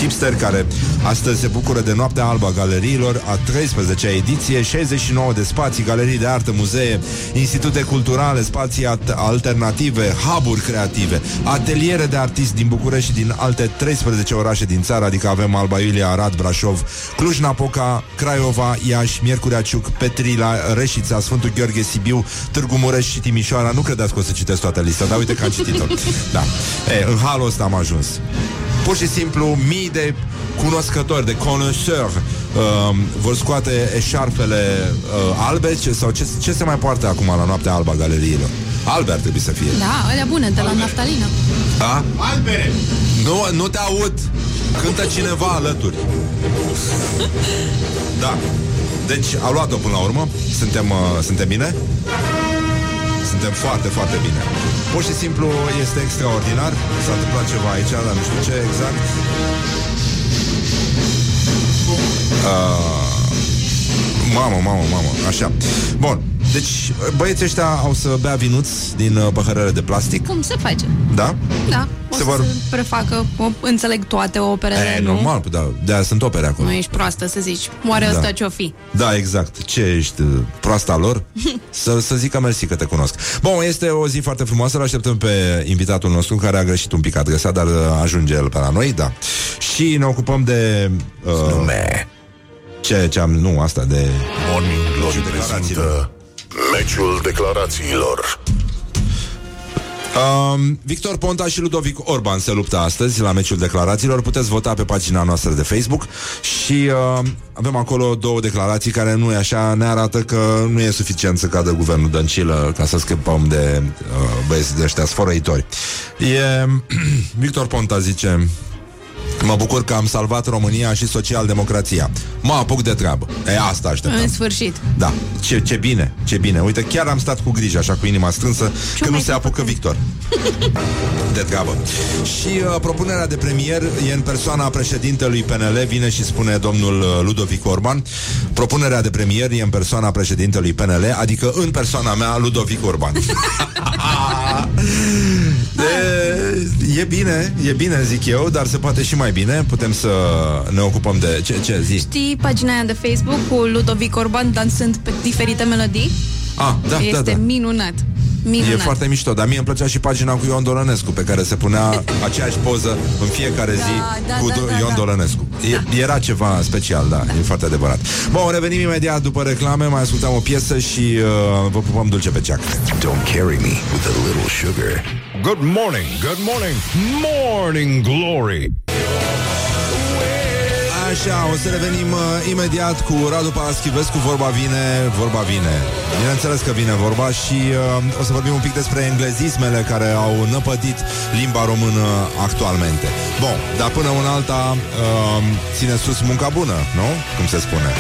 hipster care astăzi se bucură de Noaptea Albă a Galeriilor, a 13-a ediție, 69 de spații, galerii de artă, muzee, institute culturale, spații at- alternative, hub-uri creative, ateliere de artiști din București și din alte 13 orașe din țară, adică avem Alba Iulia, Arad, Brașov, Cluj-Napoca, Craiova, Iași, Miercurea Ciuc, Petrila, Reșița, Sfântul Gheorghe, Sibiu, Târgu Mureș și Timișoara. Nu credeți că o să citesc toată lista, dar uite că am citit-o. Da. E, în halul ăsta am ajuns. Pur și simplu, mii de cunoscători, de connoisseurs uh, vor scoate eșarfele uh, albe ce, sau ce, ce se mai poartă acum la noaptea alba a galeriilor. Albe ar trebui să fie. Da, alea bune, de la naftalină. Da? Albere! Nu, nu te aud! Cântă cineva alături. Da. Deci a luat-o până la urmă. Suntem, uh, suntem bine? Suntem foarte, foarte bine. Pur și simplu este extraordinar. S-a întâmplat ceva aici, dar nu știu ce exact. Uh, mamă, mamă, mamă. Așa. Bun. Deci băieții ăștia au să bea vinuț din uh, păhărele de plastic. Cum se face? Da? Da, o Se să vor- se prefacă, o, înțeleg toate operele, E, nu? normal, da, de-aia sunt opere acolo. Nu ești proastă să zici, oare Da. ăsta ce-o fi? Da, exact. Ce ești, uh, proasta lor? să, să zică mersi că te cunosc. Bun, este o zi foarte frumoasă, îl așteptăm pe invitatul nostru, care a greșit un pic adresa, dar uh, ajunge el pe la noi, da. Și ne ocupăm de... Uh, Nume ce, ce am... Nu, asta, de... Morning Glory declarațiilor. prezintă Meciul declarațiilor Um, Victor Ponta și Ludovic Orban se luptă astăzi la meciul declarațiilor. Puteți vota pe pagina noastră de Facebook și uh, avem acolo două declarații care nu e așa, ne arată că nu e suficient să cadă guvernul Dăncilă ca să scăpăm de uh, băieții de ăștia sfărăitori. E, Victor Ponta zice Mă bucur că am salvat România și social-democrația. Mă apuc de treabă. E, asta așteptam. În sfârșit. Da, ce, ce bine, ce bine. Uite, chiar am stat cu grijă, așa, cu inima strânsă, că nu se apucă Victor. De treabă. Și uh, propunerea de premier e în persoana președintelui PNL, vine și spune domnul uh, Ludovic Orban. Propunerea de premier e în persoana președintelui PNL, adică în persoana mea, Ludovic Orban. de, e bine, e bine, zic eu, dar se poate și mai bine. Putem să ne ocupăm de... Ce, ce zi? Știi pagina aia de Facebook cu Ludovic Orban dansând pe diferite melodii? Ah, da, este da, da. minunat. Minunat. E foarte mișto, dar mie îmi plăcea și pagina cu Ion Dolănescu Pe care se punea aceeași poză în fiecare zi da, cu da, Do- da, Ion da. Dolănescu e, Era ceva special, da, e foarte adevărat Bun, revenim imediat după reclame Mai ascultăm o piesă și uh, vă pupăm dulce pe ceac Don't carry me with a little sugar. Good morning, good morning, morning glory. Așa, o să revenim uh, imediat cu Radu Paraschivescu Vorba vine, vorba vine Bineînțeles că vine vorba și uh, o să vorbim un pic despre englezismele care au năpădit limba română actualmente Bun, dar până în alta uh, ține sus munca bună, nu? Cum se spune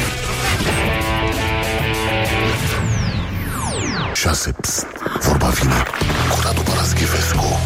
6. Psst, vorba vine cu Radu Paraschivescu.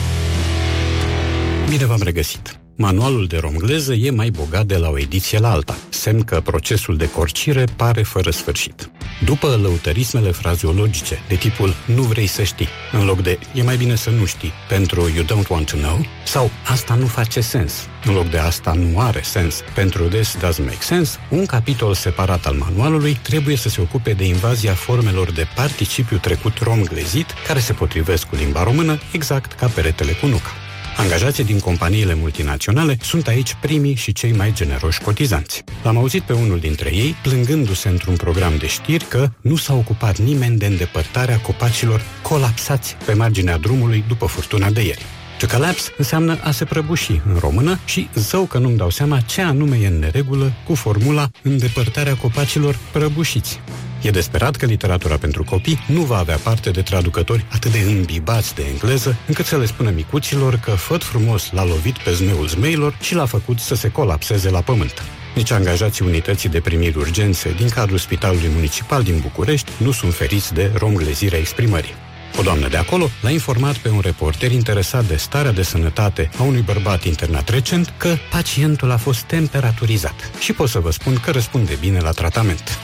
Bine v-am regăsit! Manualul de romgleză e mai bogat de la o ediție la alta, semn că procesul de corcire pare fără sfârșit. După lăutărismele frazeologice de tipul nu vrei să știi, în loc de e mai bine să nu știi, pentru you don't want to know, sau asta nu face sens, în loc de asta nu are sens, pentru this doesn't make sense, un capitol separat al manualului trebuie să se ocupe de invazia formelor de participiu trecut romglezit care se potrivesc cu limba română exact ca peretele cu nuca. Angajații din companiile multinaționale sunt aici primii și cei mai generoși cotizanți. L-am auzit pe unul dintre ei plângându-se într-un program de știri că nu s-a ocupat nimeni de îndepărtarea copacilor colapsați pe marginea drumului după furtuna de ieri. To collapse înseamnă a se prăbuși în română și zău că nu-mi dau seama ce anume e în neregulă cu formula îndepărtarea copacilor prăbușiți. E desperat că literatura pentru copii nu va avea parte de traducători atât de îmbibați de engleză, încât să le spună micuților că făt frumos l-a lovit pe zmeul zmeilor și l-a făcut să se colapseze la pământ. Nici angajații unității de primiri urgențe din cadrul Spitalului Municipal din București nu sunt feriți de romglezirea exprimării. O doamnă de acolo l-a informat pe un reporter interesat de starea de sănătate a unui bărbat internat recent că pacientul a fost temperaturizat și pot să vă spun că răspunde bine la tratament.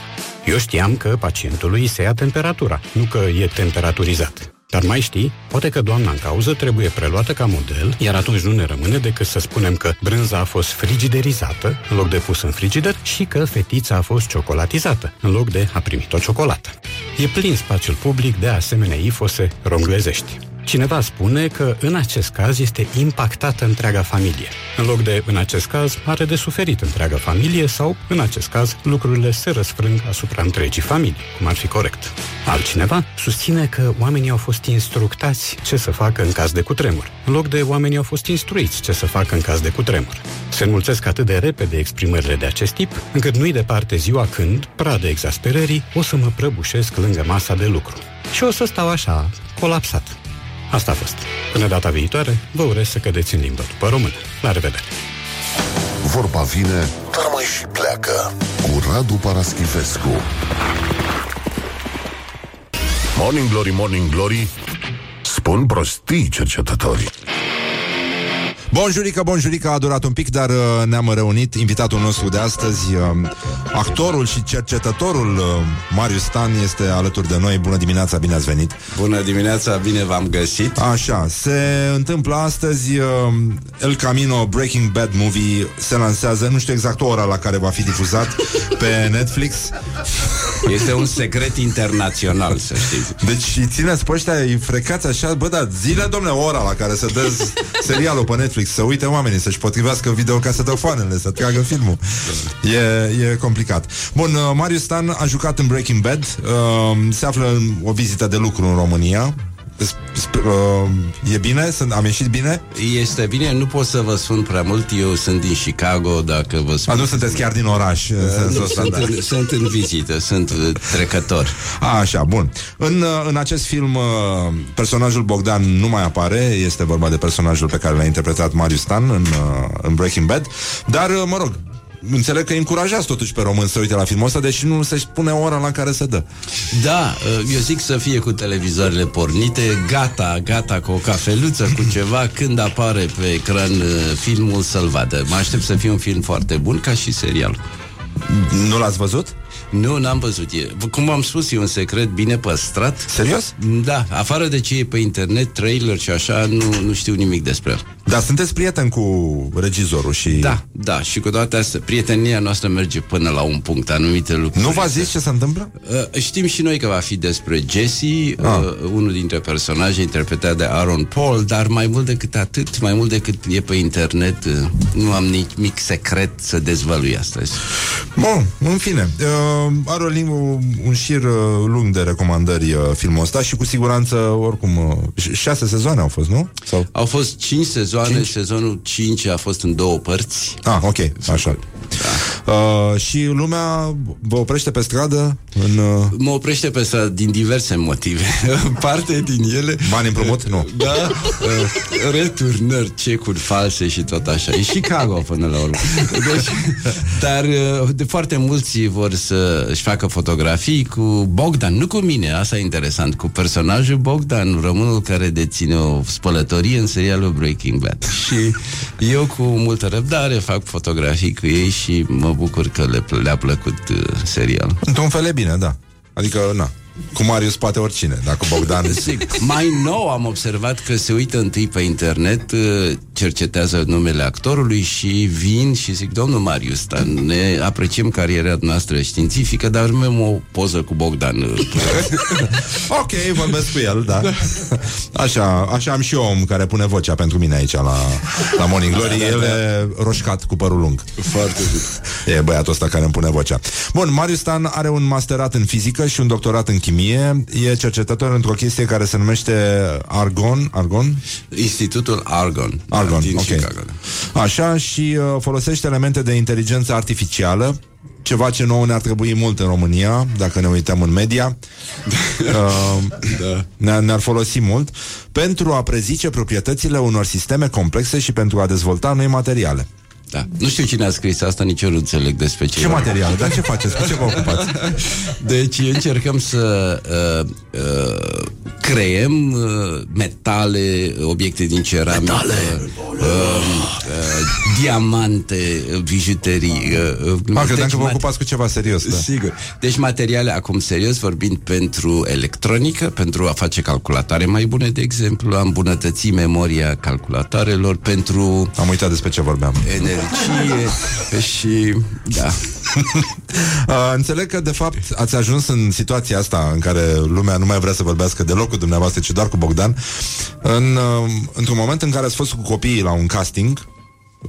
Eu știam că pacientului îi se ia temperatura, nu că e temperaturizat. Dar mai știi, poate că doamna în cauză trebuie preluată ca model, iar atunci nu ne rămâne decât să spunem că brânza a fost frigiderizată în loc de pus în frigider și că fetița a fost ciocolatizată în loc de a primit o ciocolată. E plin spațiul public de asemenea ifose ronglezești. Cineva spune că în acest caz este impactată întreaga familie. În loc de în acest caz are de suferit întreaga familie sau în acest caz lucrurile se răsfrâng asupra întregii familii, cum ar fi corect. Altcineva susține că oamenii au fost instructați ce să facă în caz de cutremur, în loc de oamenii au fost instruiți ce să facă în caz de cutremur. Se înmulțesc atât de repede exprimările de acest tip, încât nu-i departe ziua când, pradă exasperării, o să mă prăbușesc lângă masa de lucru. Și o să stau așa, colapsat. Asta a fost. Până data viitoare, vă urez să cădeți în limbă după română. La revedere! Vorba vine, dar mai și pleacă. Cu Radu Paraschivescu. Morning Glory, Morning Glory, spun prostii cercetătorii. Bonjurică, bonjurică, a durat un pic, dar uh, ne-am reunit. Invitatul nostru de astăzi, uh, actorul și cercetătorul uh, Marius Stan este alături de noi. Bună dimineața, bine ați venit! Bună dimineața, bine v-am găsit! Așa, se întâmplă astăzi uh, El Camino Breaking Bad Movie se lansează, nu știu exact ora la care va fi difuzat pe Netflix. Este un secret internațional, să știți. Deci îi țineți pe ăștia, îi frecați așa, bă, da, zile, domne, ora la care se dă serialul pe Netflix, să uite oamenii, să-și potrivească videocasetofoanele, să tragă filmul. E, e complicat. Bun, uh, Marius Stan a jucat în Breaking Bad, uh, se află în o vizită de lucru în România, sp- sp- uh, e bine? Sunt, am ieșit bine? Este bine, nu pot să vă spun prea mult Eu sunt din Chicago, dacă vă spun A, nu sunteți chiar din oraș în sensul Nu, ăsta, sunt, da. în, sunt în vizită, sunt uh, trecător A, așa, bun. În, uh, în acest film, uh, personajul Bogdan nu mai apare, este vorba de personajul pe care l-a interpretat Marius Stan în, uh, în Breaking Bad, dar, uh, mă rog, înțeleg că încurajați totuși pe român să uite la filmul ăsta, deși nu se spune ora la care se dă. Da, uh, eu zic să fie cu televizoarele pornite Gata, gata, cu o cafeluță Cu ceva, când apare pe ecran uh, Filmul să-l vadă Mă aștept să fie un film foarte bun Ca și serial Nu l-ați văzut? Nu, n-am văzut e, Cum am spus, e un secret bine păstrat Serios? Da, afară de ce e pe internet Trailer și așa, nu, nu știu nimic despre el Dar sunteți prieten cu regizorul și... Da, da, și cu toate astea Prietenia noastră merge până la un punct Anumite lucruri Nu v-a zis ce se întâmplă? Uh, știm și noi că va fi despre Jesse, Ah. uh, unul dintre personaje interpretat de Aaron Paul, dar mai mult decât atât, mai mult decât e pe internet, uh, nu am nimic secret să dezvălui astăzi. Bun, în fine, uh, are o lim- un șir uh, lung de recomandări uh, filmul ăsta și cu siguranță, oricum, uh, ș- șase sezoane au fost, nu? Sau... Au fost 5 sezoane, cinci? sezonul 5 a fost în două părți. Ah, ok, așa. Da. Uh, și lumea vă oprește pe stradă în... Uh... Mă oprește pe stradă din diverse motive. Parte din ele... Bani împrumut? Nu. Da, uh, returnări, cecuri false și tot așa. E Chicago până la urmă. Deci, dar uh, de foarte mulți vor să își facă fotografii cu Bogdan, nu cu mine, asta e interesant, cu personajul Bogdan, românul care deține o spălătorie în serialul Breaking Bad. Și eu cu multă răbdare fac fotografii cu ei și mă bucur că le, le-a plăcut uh, serial. Într-un fel e bine, da. Adică, na, cu Marius poate oricine, dacă Bogdan... Zic, mai nou am observat că se uită întâi pe internet, uh, cercetează numele actorului și vin și zic, domnul Marius, dar ne apreciem cariera noastră științifică, dar avem o poză cu Bogdan. ok, vorbesc cu el, da. Așa, așa am și eu om care pune vocea pentru mine aici la, la Morning Glory. El e roșcat cu părul lung. Foarte bine. E băiatul ăsta care îmi pune vocea. Bun, Marius Stan are un masterat în fizică și un doctorat în chimie. E cercetător într-o chestie care se numește Argon. Argon? Institutul Argon. Argon, din ok. Chicago. Așa, și uh, folosește elemente de inteligență artificială ceva ce nouă ne-ar trebui mult în România, dacă ne uităm în media. uh, da. ne-ar, ne-ar folosi mult pentru a prezice proprietățile unor sisteme complexe și pentru a dezvolta noi materiale. Da. Nu știu cine a scris asta, nici eu nu înțeleg despre ce. Ce materiale? Dar ce faceți? Cu ce vă ocupați? Deci încercăm să uh, uh, creăm uh, metale, obiecte din ceramică, metale. Uh, uh, diamante, uh, bijuterii. Uh, uh, Ah, credeam că vă mat- ocupați cu ceva serios. Da. Sigur. Deci materiale, acum serios vorbind, pentru electronică, pentru a face calculatoare mai bune, de exemplu, a îmbunătăți memoria calculatoarelor, pentru Am uitat despre ce vorbeam. energie și... Da. Uh, înțeleg că, de fapt, ați ajuns în situația asta în care lumea nu mai vrea să vorbească deloc cu dumneavoastră, ci doar cu Bogdan, în, uh, într-un moment în care ați fost cu copiii la un casting,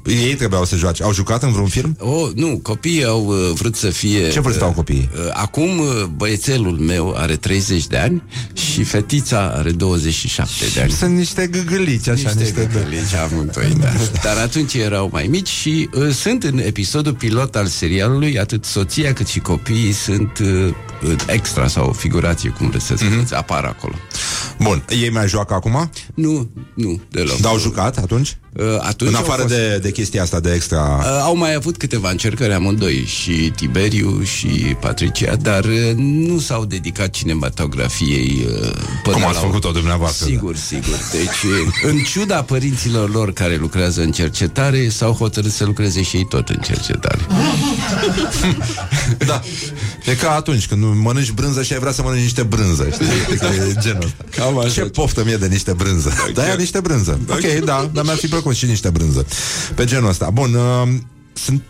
ei trebuiau să joace. Au jucat în vreun film? Oh, nu, copiii au uh, vrut să fie... Ce vârstă au copiii? Uh, acum uh, băiețelul meu are 30 de ani și fetița are 27 de ani. Sunt niște gâgâlici, așa, niște, niște... găgălici amândoi, da. Dar atunci erau mai mici și uh, sunt în episodul pilot al serialului, atât soția cât și copiii sunt uh, extra sau figurație, cum vreți să spuneți, mm-hmm. apar acolo. Bun, ei mai joacă acum? Nu, nu, deloc. Dar au jucat atunci? Uh, atunci în au afară fost- de, de chestia asta de extra... Uh, au mai avut câteva încercări amândoi, și Tiberiu și Patricia, dar uh, nu s-au dedicat cinematografiei uh, până Cum ați la făcut-o dumneavoastră, Sigur, sigur. Deci, uh, în ciuda părinților lor care lucrează în cercetare, s-au hotărât să lucreze și ei tot în cercetare. Da. E ca atunci când mănânci brânză și ai vrea să mănânci niște brânză, știi? Că e genul ăsta. Cam așa. Ce poftă mie de niște brânză. Da, ia niște brânză. Ok, da, dar mi-ar fi plăcut și niște brânză. Pe genul ăsta. Bun, uh, sunt,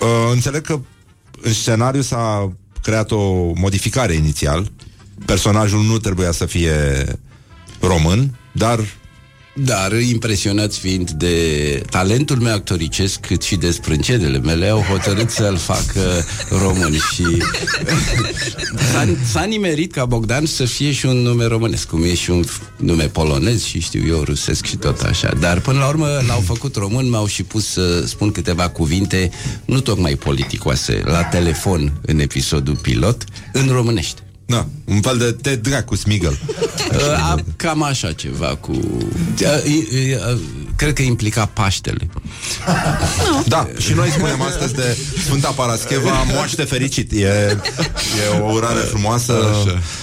uh, înțeleg că în scenariu s-a creat o modificare inițial. Personajul nu trebuia să fie român, dar Dar impresionați fiind de talentul meu actoricesc cât și de sprâncenele mele, au hotărât să-l facă român și s-a, s-a nimerit ca Bogdan să fie și un nume românesc, cum e și un nume polonez și știu eu rusesc și tot așa. Dar până la urmă l-au făcut român, m-au și pus să spun câteva cuvinte nu tocmai politicoase, la telefon în episodul pilot, în românește. Da, un fel de te dracu Smigel. Uh, cam așa ceva cu... Uh, uh, cred că implica Paștele. Da, și noi spunem astăzi de Sfânta Parascheva moaște fericit. E, e o urare frumoasă.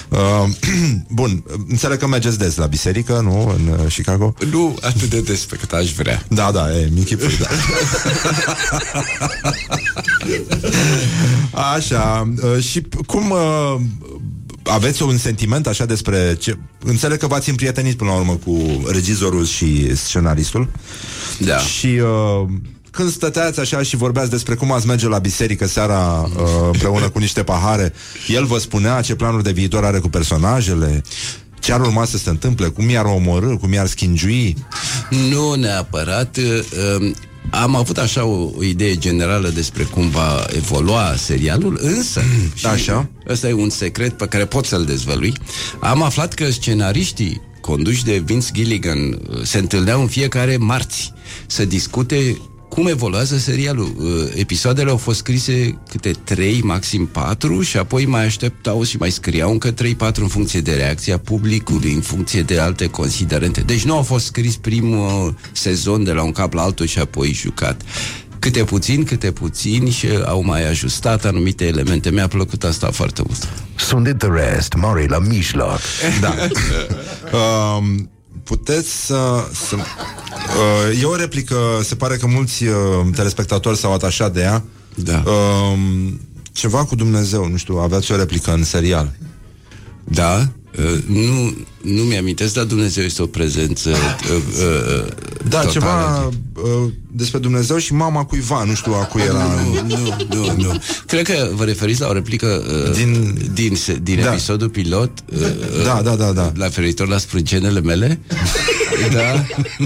Uh, bun, înțeleg că mergeți des la biserică, nu? În uh, Chicago? Nu atât de des pe cât aș vrea. Da, da, e michipuri, da. Așa, uh, și cum uh, aveți un sentiment așa despre ce... Înțeleg că v-ați împrietenit până la urmă cu regizorul și scenaristul. Da. Și uh, când stăteați așa și vorbeați despre cum ați merge la biserică seara uh, împreună cu niște pahare, el vă spunea ce planuri de viitor are cu personajele, ce ar urma să se întâmple, cum i-ar omorâ, cum i-ar schingiui? Nu neapărat. Uh, am avut așa o, o idee generală despre cum va evolua serialul, însă, și Așa. ăsta e un secret pe care pot să-l dezvălui, am aflat că scenariștii conduși de Vince Gilligan uh, se întâlneau în fiecare marți să discute cum evoluează serialul. Uh, Episoadele au fost scrise câte 3, maxim 4 și apoi mai așteptau și mai scriau încă 3-4 în funcție de reacția publicului, în funcție de alte considerente. Deci nu au fost scris primul sezon de la un cap la altul și apoi jucat. Câte puțin, câte puțin și au mai ajustat anumite elemente. Mi-a plăcut asta foarte mult. Sunt the rest, Murray la mijloc. Da. um, puteți să... să uh, e o replică, se pare că mulți uh, telespectatori s-au atașat de ea. Da. Um, ceva cu Dumnezeu, nu știu, aveați o replică în serial. Da, uh, nu, nu mi-amintesc, dar Dumnezeu este o prezență uh, uh, Da, totală. ceva uh, despre Dumnezeu și mama cuiva, nu știu a cui era. Nu, nu, nu, nu. Cred că vă referiți la o replică uh, din, din, se- din Da. episodul pilot uh, Da, da, da, da. La feritor la sprâncenele mele Da,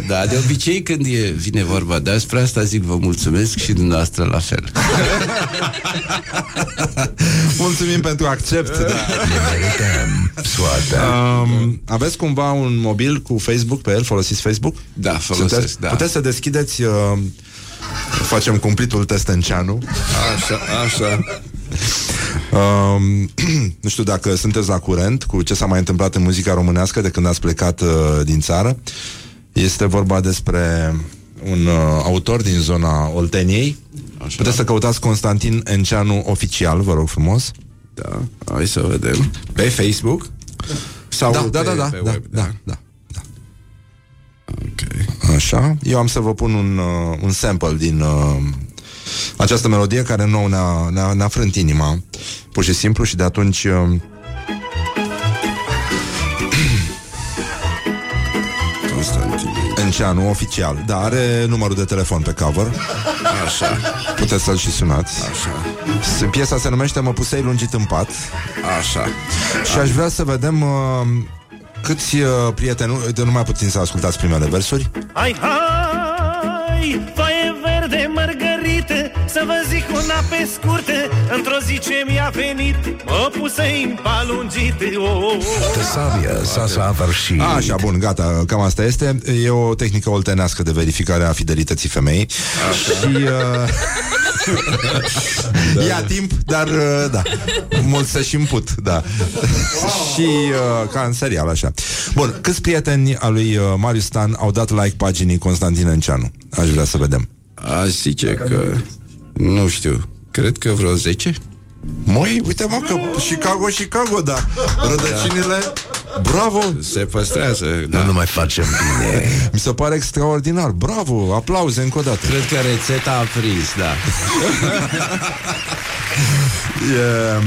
da, de obicei când e, vine vorba despre asta zic vă mulțumesc și dumneavoastră la fel Mulțumim pentru accept. Da. Soarta. Um, aveți cumva un mobil cu Facebook pe el? Folosiți Facebook? Da, folosesc, Sunteți? da. Puteți să deschideți uh, Facem cumplitul testenceanu Așa, așa Um, nu știu dacă sunteți la curent cu ce s-a mai întâmplat în muzica românească de când ați plecat uh, din țară. Este vorba despre un uh, autor din zona Olteniei. Așa. Puteți să căutați Constantin Enceanu oficial, vă rog frumos. Da, hai să vedem Pe Facebook. Sau da, pe, da, da, da, pe da, web, da, da, da. Ok. Așa. Eu am să vă pun un, uh, un sample din uh, această melodie care nouă ne-a, ne-a, ne-a frânt inima, pur și simplu, și de atunci... Uh, Constantin Enceanu, oficial. Da, are numărul de telefon pe cover. Așa, Puteți să-l și sunați. așa, Piesa se numește Mă pusei lungit în pat așa și aș vrea să vedem uh, câți uh, prieteni... De numai puțin să ascultați primele versuri. Hai, hai, vă zic una pe scurtă Într-o zi ce mi-a venit Mă puse în palungit oh. Sabia s-a săvârșit. Așa, bun, gata, cam asta este. E o tehnică oltenească de verificare a fidelității femeii. Și... Uh, Ia timp, dar uh, da Mult se și împut, da Și uh, ca în serial, așa Bun, câți prieteni al lui uh, Marius Stan Au dat like paginii Constantin Enceanu Aș vrea să vedem Aș zice că Nu știu. Cred că vreo 10 Măi, uite mă că Chicago, Chicago, da. Rădăcinile, bravo. Se păstrează da. Nu, nu mai facem bine. Mi se pare extraordinar, bravo Aplauze încă o dată. Cred că rețeta a prins, da. E,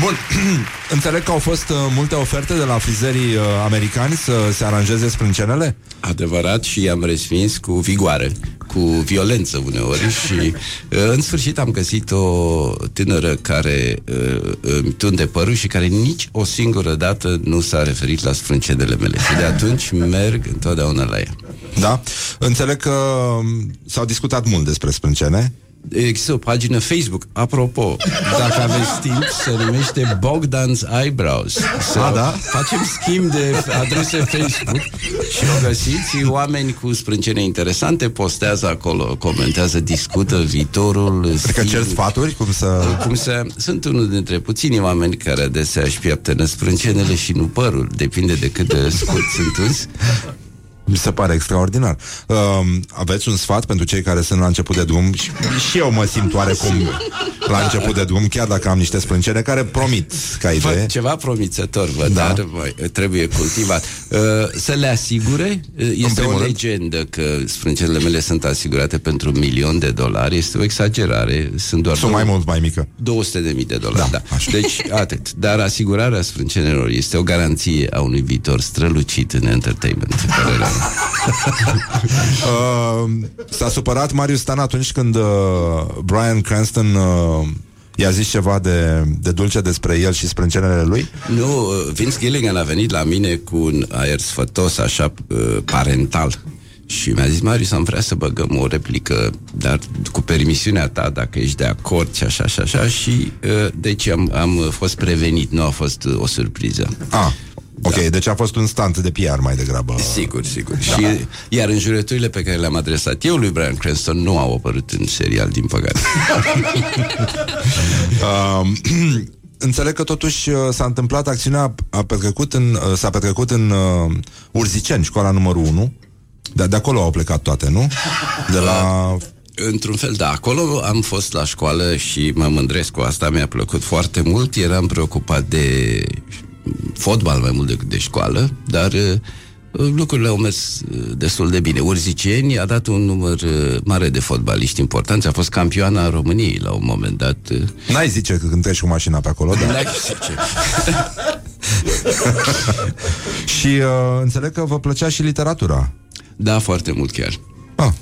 Bun, înțeleg că au fost uh, multe oferte de la frizerii uh, americani să se aranjeze sprâncenele? Adevărat și i-am respins cu vigoare cu violență uneori și uh, în sfârșit am găsit o tânără care uh, îmi tunde părul și care nici o singură dată nu s-a referit la sprâncenele mele și de atunci merg întotdeauna la ea. Da? Înțeleg că um, s-au discutat mult despre sprâncene. Există o pagină Facebook, apropo, dacă aveți timp, se numește Bogdan's Eyebrows. Să A, da? Facem schimb de adrese Facebook și o găsiți. Oameni cu sprâncene interesante postează acolo, comentează, discută viitorul. Adică cer sfaturi cum să... Cum să... Sunt unul dintre puținii oameni care adesea își pieptănă sprâncenele și nu părul. Depinde de cât de scurt sunt uns. Mi se pare extraordinar. Uh, aveți un sfat pentru cei care sunt la început de drum? Și, și eu mă simt oarecum la început de drum, chiar dacă am niște sprâncene care promit ca idee. Văd ceva promițător, văd, da. dar băi, trebuie cultivat. Uh, să le asigure, uh, este o primul rând. legendă că sprâncenele mele sunt asigurate pentru un milion de dolari, este o exagerare, sunt doar Sunt mai mult mai mică. 200 de mii de dolari, da. da. Deci, atât. Dar asigurarea sprâncenelor este o garanție a unui viitor strălucit în entertainment. Părerea mea. Uh, s-a supărat Marius Stan atunci când uh, Brian Cranston uh, i-a zis ceva de, de dulce despre el și sprâncenele lui? Nu, uh, Vince Gilligan a venit la mine cu un aer sfătos, așa, uh, parental. Și mi-a zis, Marius, am vrea să băgăm o replică, dar cu permisiunea ta, dacă ești de acord și așa și așa. Și, uh, deci, am, am fost prevenit, nu a fost uh, o surpriză. Ah, ok, da. deci a fost un stunt de PR mai degrabă. Sigur, sigur. Da. Și, iar în jurăturile pe care le-am adresat eu lui Brian Cranston nu au apărut în serial, din păcate. uh, înțeleg că totuși uh, s-a întâmplat acțiunea a petrecut în, uh, s-a petrecut în uh, Urziceni, școala numărul 1. De, de acolo au plecat toate, nu? De la... Într-un fel, da. Acolo am fost la școală și mă mândresc cu asta, mi-a plăcut foarte mult. Eram preocupat de fotbal mai mult decât de școală, dar uh, lucrurile au mers uh, destul de bine. Urziceni a dat un număr uh, mare de fotbaliști importanți, a fost campioana României la un moment dat. uh. N-ai zice că când treci cu mașina pe acolo, da? N-ai zice. și uh, înțeleg că vă plăcea și literatura. Da, foarte mult chiar. Ah.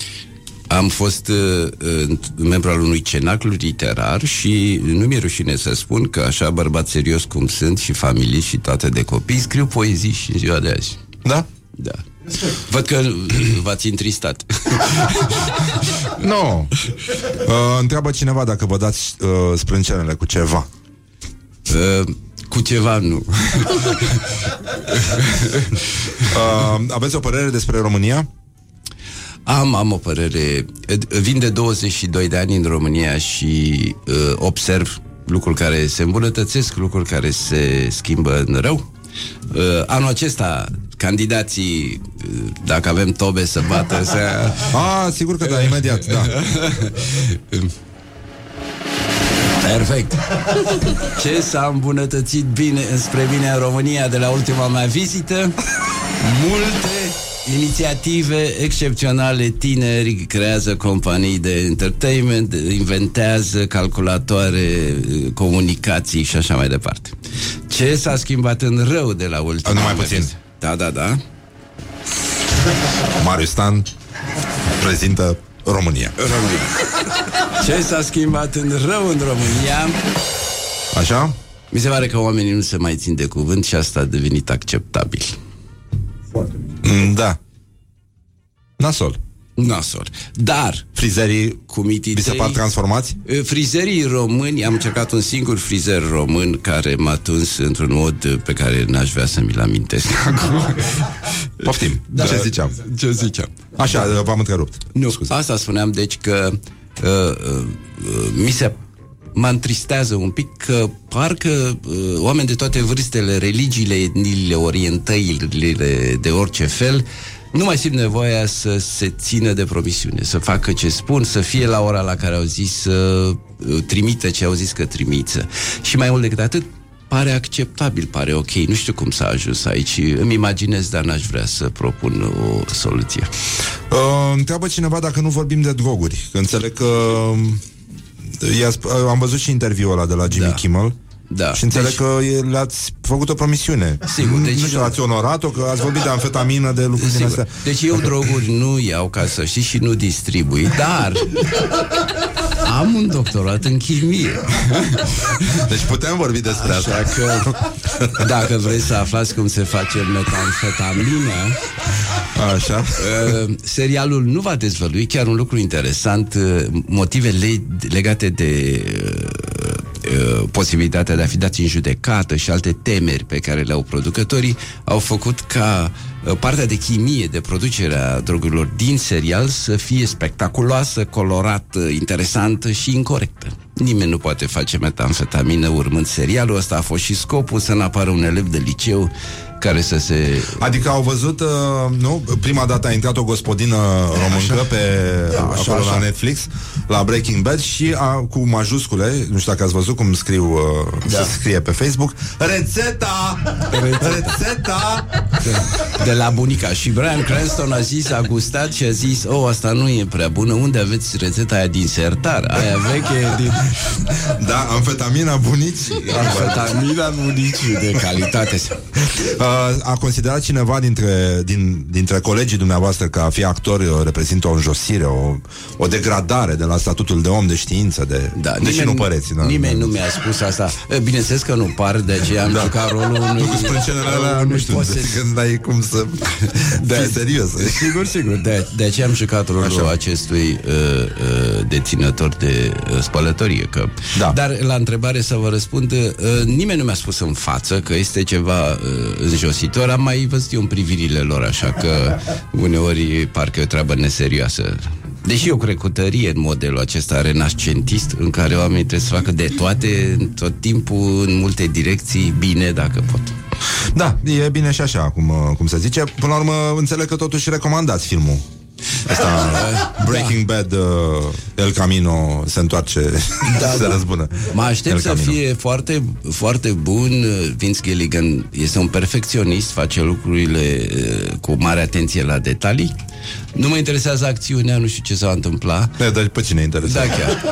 Am fost uh, uh, membru al unui cenaclu literar și nu mi-e rușine să spun că așa bărbat serios cum sunt și familie și toate de copii, scriu poezii și în ziua de azi. Da? Da. Văd că uh, v-ați întristat. Nu. No. Uh, întreabă cineva dacă vă dați uh, sprâncenele cu ceva. Uh, cu ceva nu. uh, aveți o părere despre România? Am, am o părere. Vin de 22 de ani în România și uh, observ lucruri care se îmbunătățesc, lucruri care se schimbă în rău. Uh, anul acesta, candidații, uh, dacă avem tobe să bată, să... Ah, sigur că da, imediat, da. Perfect. Ce s-a îmbunătățit bine spre bine în România de la ultima mea vizită? Multe inițiative excepționale, tineri creează companii de entertainment, inventează calculatoare, comunicații și așa mai departe. Ce s-a schimbat în rău de la ultima Numai mea puțin. vizită? Da, da, da. Marius Stan prezintă România. România. Ce s-a schimbat în rău în România? Așa? Mi se pare că oamenii nu se mai țin de cuvânt și asta a devenit acceptabil. Mm, Da. Nasol. Nasol. Dar Frizerii cu mititei, vi se par transformați? Frizerii români, am încercat un singur frizer român care m-a tuns într-un mod pe care n-aș vrea să mi-l amintesc acum. Poftim. Da. Ce ziceam? Ce ziceam? Așa, v-am întrerupt. Nu, Scuze. asta spuneam, deci că uh, uh, mi se mă întristează un pic că parcă uh, oameni de toate vârstele, religiile, etniile, orientările de orice fel, nu mai simt nevoia să se țină de promisiune, să facă ce spun, să fie la ora la care au zis, să uh, trimită ce au zis că trimiță. Și mai mult decât atât, pare acceptabil, pare ok. Nu știu cum s-a ajuns aici. Îmi imaginez, dar n-aș vrea să propun o soluție. Uh, întreabă cineva dacă nu vorbim de droguri. Că înțeleg că... uh, i-a sp- uh, am văzut și interviul ăla de la Jimmy Da. Kimmel Da. Și înțeleg Deci- că e, le-ați făcut o promisiune. Sigur, Nu- deci- nu știu, ați onorat-o, că ați vorbit de amfetamină, de lucruri din Sigur. astea. Deci eu droguri nu iau ca să știți și nu distribui, dar am un doctorat în chimie. Deci putem vorbi despre Așa asta. că dacă vreți să aflați cum se face metamfetamină, Așa. uh, serialul nu va dezvălui chiar un lucru interesant, uh, motive le- legate de uh, uh, posibilitatea de a fi dați în judecată și alte temeri pe care le au producătorii au făcut ca uh, partea de chimie de producerea drogurilor din serial să fie spectaculoasă, colorată, interesantă și incorrectă. Nimeni nu poate face metamfetamină urmând serialul ăsta a fost și scopul să nu apară un elev de liceu care să se... Adică au văzut, uh, nu? Prima dată a intrat o gospodină româncă pe Așa, acolo așa. la Netflix, la Breaking Bad și a, cu majuscule, nu știu dacă ați văzut cum scriu, uh, Da. se scrie pe Facebook, rețeta! Rețeta! de la bunica și Brian Cranston a zis, a gustat și a zis oh, asta nu e prea bună, unde aveți rețeta aia din sertar, aia veche din Da, amfetamina bunicii. amfetamina bunicii de calitate. Uh, a considerat cineva dintre, din, dintre colegii dumneavoastră că a fi actor uh, reprezintă o înjosire, o, o degradare de la statutul de om de știință, de, Da, deși nu păreți. Da, nimeni nu mi-a spus asta. E, Bineînțeles că nu par, de aceea am Da. jucat rolul unui... Cu sprâncenele alea, nu știu, poți de, să- când ai cum să Da. fii serios. Sigur, sigur. De, de aceea am jucat rolul Așa. acestui uh, uh, deținător de uh, spălătorie. Că... Da. Dar la întrebare să vă răspund, uh, nimeni nu mi-a spus în față că este ceva uh, înjositor. Am mai văzut eu în privirile lor, așa că uneori parcă e o treabă neserioasă. Deși eu cred cu tărie în modelul acesta renascentist în care oamenii trebuie să facă de toate, tot timpul, în multe direcții, bine dacă pot. Da, e bine și așa, cum, uh, cum se zice. Până la urmă, înțeleg că totuși recomandați filmul. Asta, Breaking Bad, uh, El Camino se întoarce, Da, se da. răzbună. Mă aștept El să Camino. fie foarte, foarte bun. Vince Gilligan este un perfecționist, face lucrurile uh, cu mare atenție la detalii. Nu mă interesează acțiunea, nu știu ce s-a întâmplat. Da, dar pe cine interesează? Da, chiar.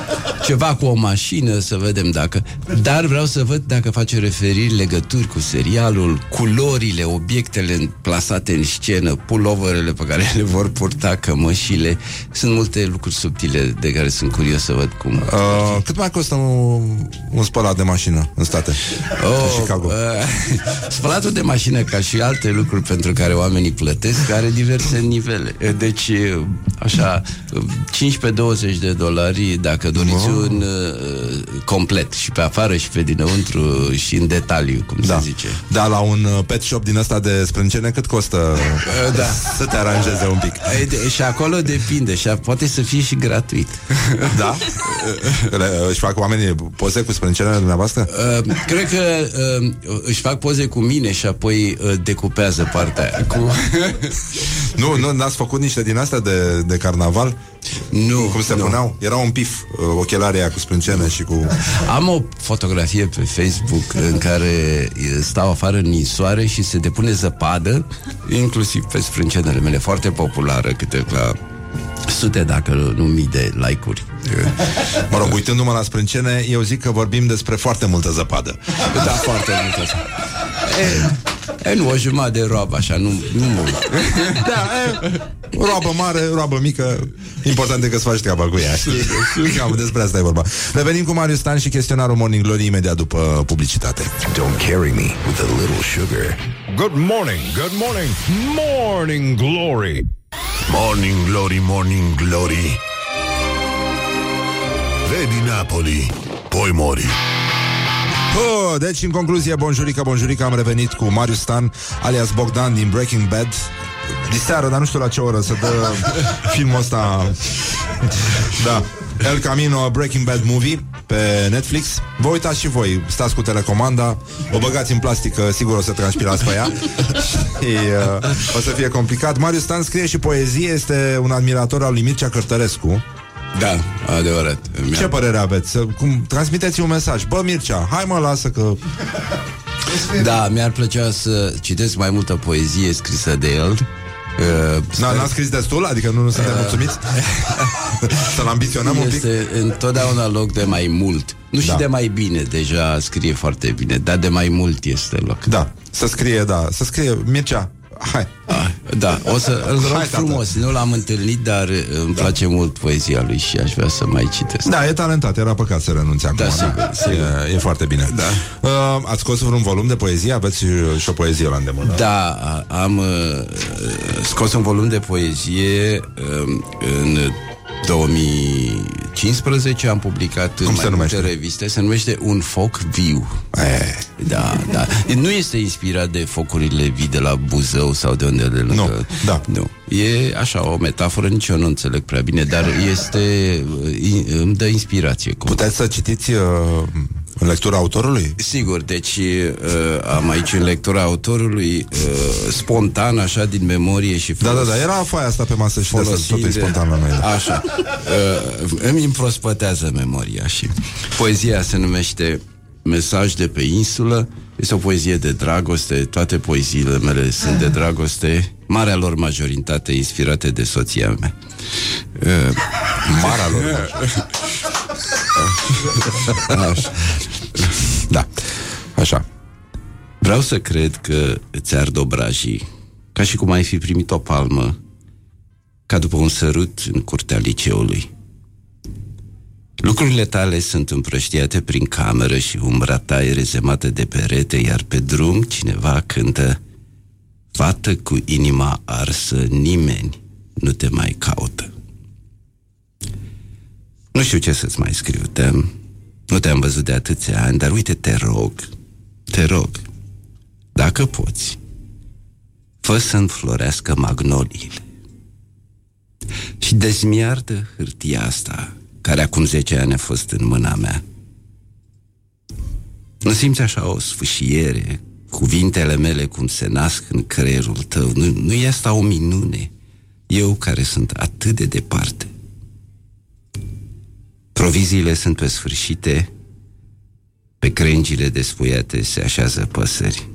Ceva cu o mașină, să vedem dacă... Dar vreau să văd dacă face referiri, legături cu serialul, culorile, obiectele plasate în scenă, puloverele pe care le vor purta, cămășile. Sunt multe lucruri subtile de care sunt curios să văd cum... Uh, cât mai costă un, un spălat de mașină în state? Oh, în Chicago. Uh, spălatul de mașină, ca și alte lucruri pentru care oamenii plătesc, are diverse nivele. Deci, uh, așa, uh, 15-20 de dolari dacă doriți un uh, complet și pe afară și pe dinăuntru și în detaliu, cum Da. se zice. Da, la un uh, pet shop din ăsta de sprâncene cât costă Uh, da. să te aranjeze un pic? E, de, și acolo depinde și a, poate să fie și gratuit. Da? Le, își fac oamenii poze cu sprâncenele dumneavoastră? Uh, cred că uh, își fac poze cu mine și apoi uh, decupează partea aia cu... Nu, nu, n-ați făcut niște din astea de, de carnaval? Nu, Cum se nu. puneau? Era un pif, uh, ochelarii aia cu sprâncene și cu... Am o fotografie pe Facebook în care e, stau afară în ninsoare și se depune zăpadă, inclusiv pe sprâncenele mele, foarte populară, câte la sute, dacă nu mii de like-uri. Mă rog, uitându-mă la sprâncene, eu zic că vorbim despre foarte multă zăpadă. Da, foarte mult asta. E, e, nu, o jumătate de roabă, așa, nu, nu mult. Da, e, roabă mare, roabă mică, important e că-ți faci treaba cu ea. știi? Cam despre asta e vorba. Revenim cu Marius Stan și chestionarul Morning Glory imediat după publicitate. Don't carry me with a little sugar. Good morning, good morning, morning glory. Morning glory, morning glory. Vedi Napoli, poi mori. Oh, deci, în concluzie, bonjurica, bonjurica, am revenit cu Marius Stan, alias Bogdan din Breaking Bad. Diseară, dar nu știu la ce oră să dă filmul ăsta. Da. El Camino Breaking Bad Movie pe Netflix. Vă uitați și voi, stați cu telecomanda, o băgați în plastic, că sigur o să transpirați pe ea și uh, o să fie complicat. Marius Stan scrie și poezie, este un admirator al lui Mircea Cărtărescu. Da, adevărat. Ce părere aveți? Să- Cum, transmiteți un mesaj. Bă, Mircea, hai mă, lasă că... Da, mi-ar plăcea să citesc mai multă poezie scrisă de el Uh, Da, n-a scris destul? Adică nu, nu suntem mulțumiți? Să-l ambiționăm un pic? Este întotdeauna loc de mai mult. Nu și Da. de mai bine, deja scrie foarte bine, dar de mai mult este loc. Da, să scrie, da, să scrie Mircea, hai. Da, o să îl rog Hai, tată. frumos, nu l-am întâlnit, dar îmi place mult poezia lui și aș vrea să mai citesc. Da, e talentat, era păcat să renunțe acum. Da, sigur, sigur. E, e foarte bine. Da. Uh, ați scos vreun volum de poezie? Aveți uh, și o poezie la îndemână? Da, a- am uh, scos un volum de poezie um, în 2015 am publicat Cum în se mai multe numește? reviste, se numește Un foc viu. E, Da, da. Nu este inspirat de focurile vii de la Buzău sau de unde de lângă. Nu, da. Nu. E așa o metaforă, nici eu nu înțeleg prea bine, dar este uh, îmi dă inspirație. Cum? Puteți să citiți uh, în lectura autorului? Sigur, deci uh, am aici în lectura autorului uh, spontan, așa, din memorie și Da, da, da, era foaia asta pe masă și de asta folosind- totul e spontan la noi. Da. Așa. Uh, îmi împrospătează memoria și poezia se numește Mesaj de pe insulă. Este o poezie de dragoste. Toate poeziile mele sunt de dragoste. Marea lor majoritate inspirate de soția mea. Uh, Marea lor Așa. Da, așa. Vreau să cred că îți ard obrajii, ca și cum ai fi primit o palmă, ca după un sărut în curtea liceului. Lucrurile tale sunt împrăștiate prin cameră și umbra ta e rezemată de perete, iar pe drum cineva cântă Fată cu inima arsă, nimeni nu te mai caută. Nu știu ce să-ți mai scriu, te nu te-am văzut de atâția ani, dar uite, te rog, te rog, dacă poți, fă să înflorească magnoliile și dezmiardă hârtia asta, care acum 10 ani a fost în mâna mea. Nu simți așa o sfâșiere, cuvintele mele cum se nasc în creierul tău? Nu, nu e asta o minune? Eu care sunt atât de departe. Proviziile sunt pe sfârșite, pe crengile despuiate se așează păsări.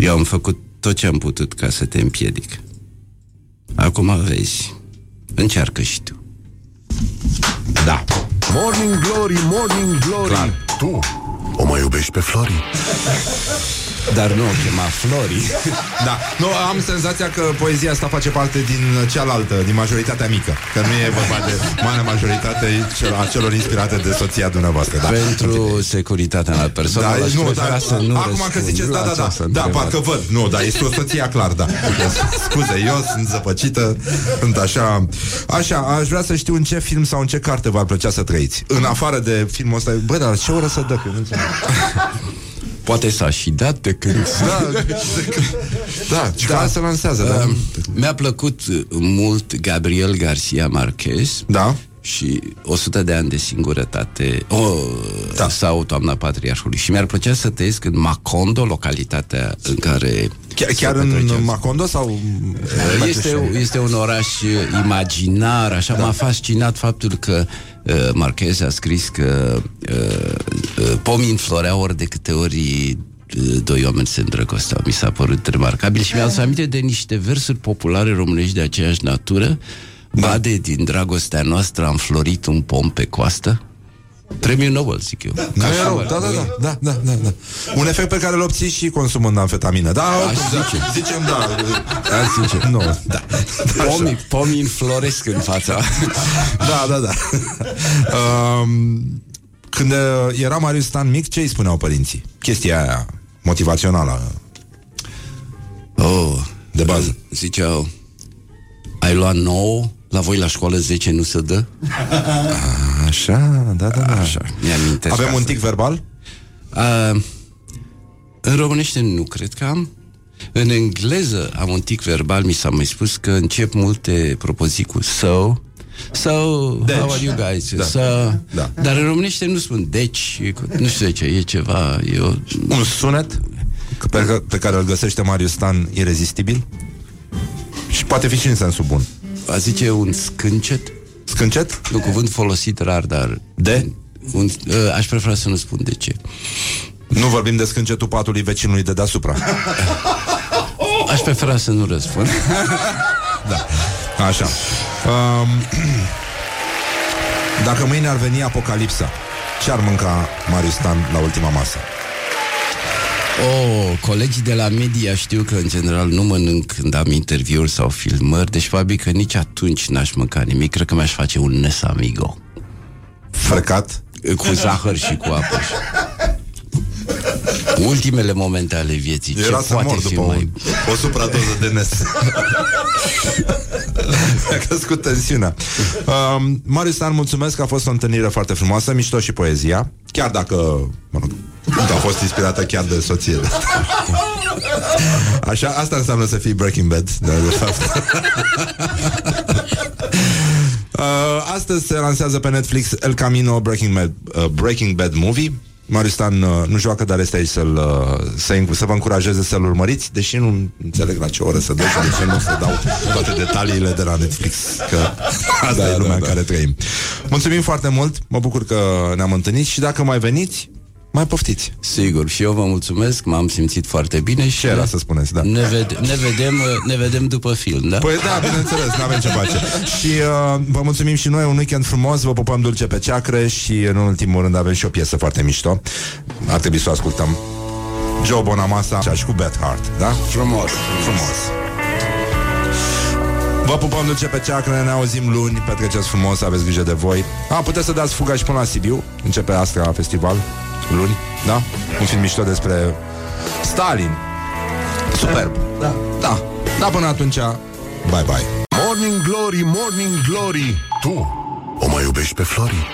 Eu am făcut tot ce am putut ca să te împiedic. Acum vezi, încearcă și tu. Da. Morning Glory, Morning Glory Clar. Tu o mai iubești pe Flori? Dar nu o chema Flori. Da, nu, am senzația că poezia asta face parte din cealaltă, din majoritatea mică. Că nu e vorba de mare majoritate cel- a celor inspirate de soția dumneavoastră. Da. Pentru securitatea mea personală Da, aș nu, prefera da, să nu acum că răspund ziceți, la da, da, da, această da, întrebare. parcă văd, nu, da, este o soție clar, da. Scuze, eu sunt zăpăcită, sunt așa, așa, aș vrea să știu în ce film sau în ce carte v-ar plăcea să trăiți. În afară de filmul ăsta, bă, dar ce oră să dă, că nu înțeleg. Poate s-a și dat de când... Da, da, și da. se lansează, da. Um, Mi-a plăcut uh, mult Gabriel Garcia Marquez Da. și 100 de ani de singurătate oh, da. sau Toamna Patriarhului. Și mi-ar plăcea să trăiesc în Macondo, localitatea în care Chiar, se chiar în petrece- Macondo sau... este, este un oraș uh, imaginar, așa da. m-a fascinat faptul că uh, Marquez a scris că uh, uh, pomii înfloreau ori de câte ori uh, doi oameni se îndrăgosteau. Mi s-a părut remarcabil și mi-am aminte de niște versuri populare românești de aceeași natură. Bade din dragostea noastră am florit un pom pe coastă. Premiul Nobel, zic eu. Nu e rău, da, da, da, da, da, da, da. Un efect pe care îl obții și consumând amfetamină. Da, Aș da, zice. zicem da. Aș zice. Nu, da. Pomii, pomii înfloresc în fața. Da, da, da. Um, când uh, era Marius Stan mic, ce îi spuneau părinții? Chestia aia motivațională. Oh, de bază. Ziceau, ai luat 9, la voi la școală 10 nu se dă? Așa, da, da, da. Așa, mi-amintesc Avem un asta. tic verbal? Uh, în românește nu cred că am. În engleză am un tic verbal, mi s-a mai spus că încep multe propoziții cu so, So, Deci. how are you guys? Da. So, Da. Dar în românește nu spun deci, e cu- nu știu de ce, e ceva, e o... Un sunet pe, ca- pe care îl găsește Marius Stan irezistibil? Și poate fi și în sensul bun. A zice un scâncet? Scâncet? Un cuvânt folosit rar, dar... De? Un, uh, aș prefera să nu spun de ce. Nu vorbim de scâncetul patului vecinului de deasupra. Aș prefera să nu răspund. da, așa. Um, dacă mâine ar veni apocalipsa, ce ar mânca Marius Stan la ultima masă? Oh, colegii de la media știu că în general nu mănânc când am interviuri sau filmări, deci probabil că nici atunci n-aș mânca nimic. Cred că mi-aș face un nesamigo. Frecat? Cu zahăr și cu apă. Ultimele momente ale vieții. Era ce să poate mor fi după mai... o, o supradoză de nes. Mi-a crescut tensiunea. Um, Marius Stan, mulțumesc, a fost o întâlnire foarte frumoasă, mișto și poezia, chiar dacă, mă rog, a fost inspirată chiar de soție. Așa, asta înseamnă să fii Breaking Bad, de, de fapt. Uh, astăzi se lansează pe Netflix El Camino Breaking Bad, uh, Breaking Bad Movie. Marius Stan uh, nu joacă, dar este aici să-l, uh, să, să vă încurajeze să-l urmăriți, deși nu înțeleg la ce oră să dă și de ce nu să dau toate detaliile de la Netflix, că asta da, e lumea da, în da. care trăim. Mulțumim foarte mult, mă bucur că ne-am întâlnit și dacă mai veniți, mai poftiți. Sigur, și eu vă mulțumesc, m-am simțit foarte bine și... Ce era să spuneți, da. Ne, ved- ne, vedem, ne vedem după film, da? Păi da, bineînțeles, nu avem ce face. și uh, vă mulțumim și noi, un weekend frumos, vă pupăm dulce pe ceacră și în ultimul rând avem și o piesă foarte mișto. Ar trebui să o ascultăm. Joe Bonamassa și cu Beth Hart, da? Frumos. Frumos. Vă pupăm dulce pe ceacră, ne auzim luni, petreceți frumos, aveți grijă de voi. A, puteți să dați fuga și până la Sibiu, începe Astra Festival luni, da? Un film mișto despre Stalin. Superb. Da. Da. Da, până atunci, bye bye. Morning Glory, Morning Glory, tu o mai iubești pe Flori?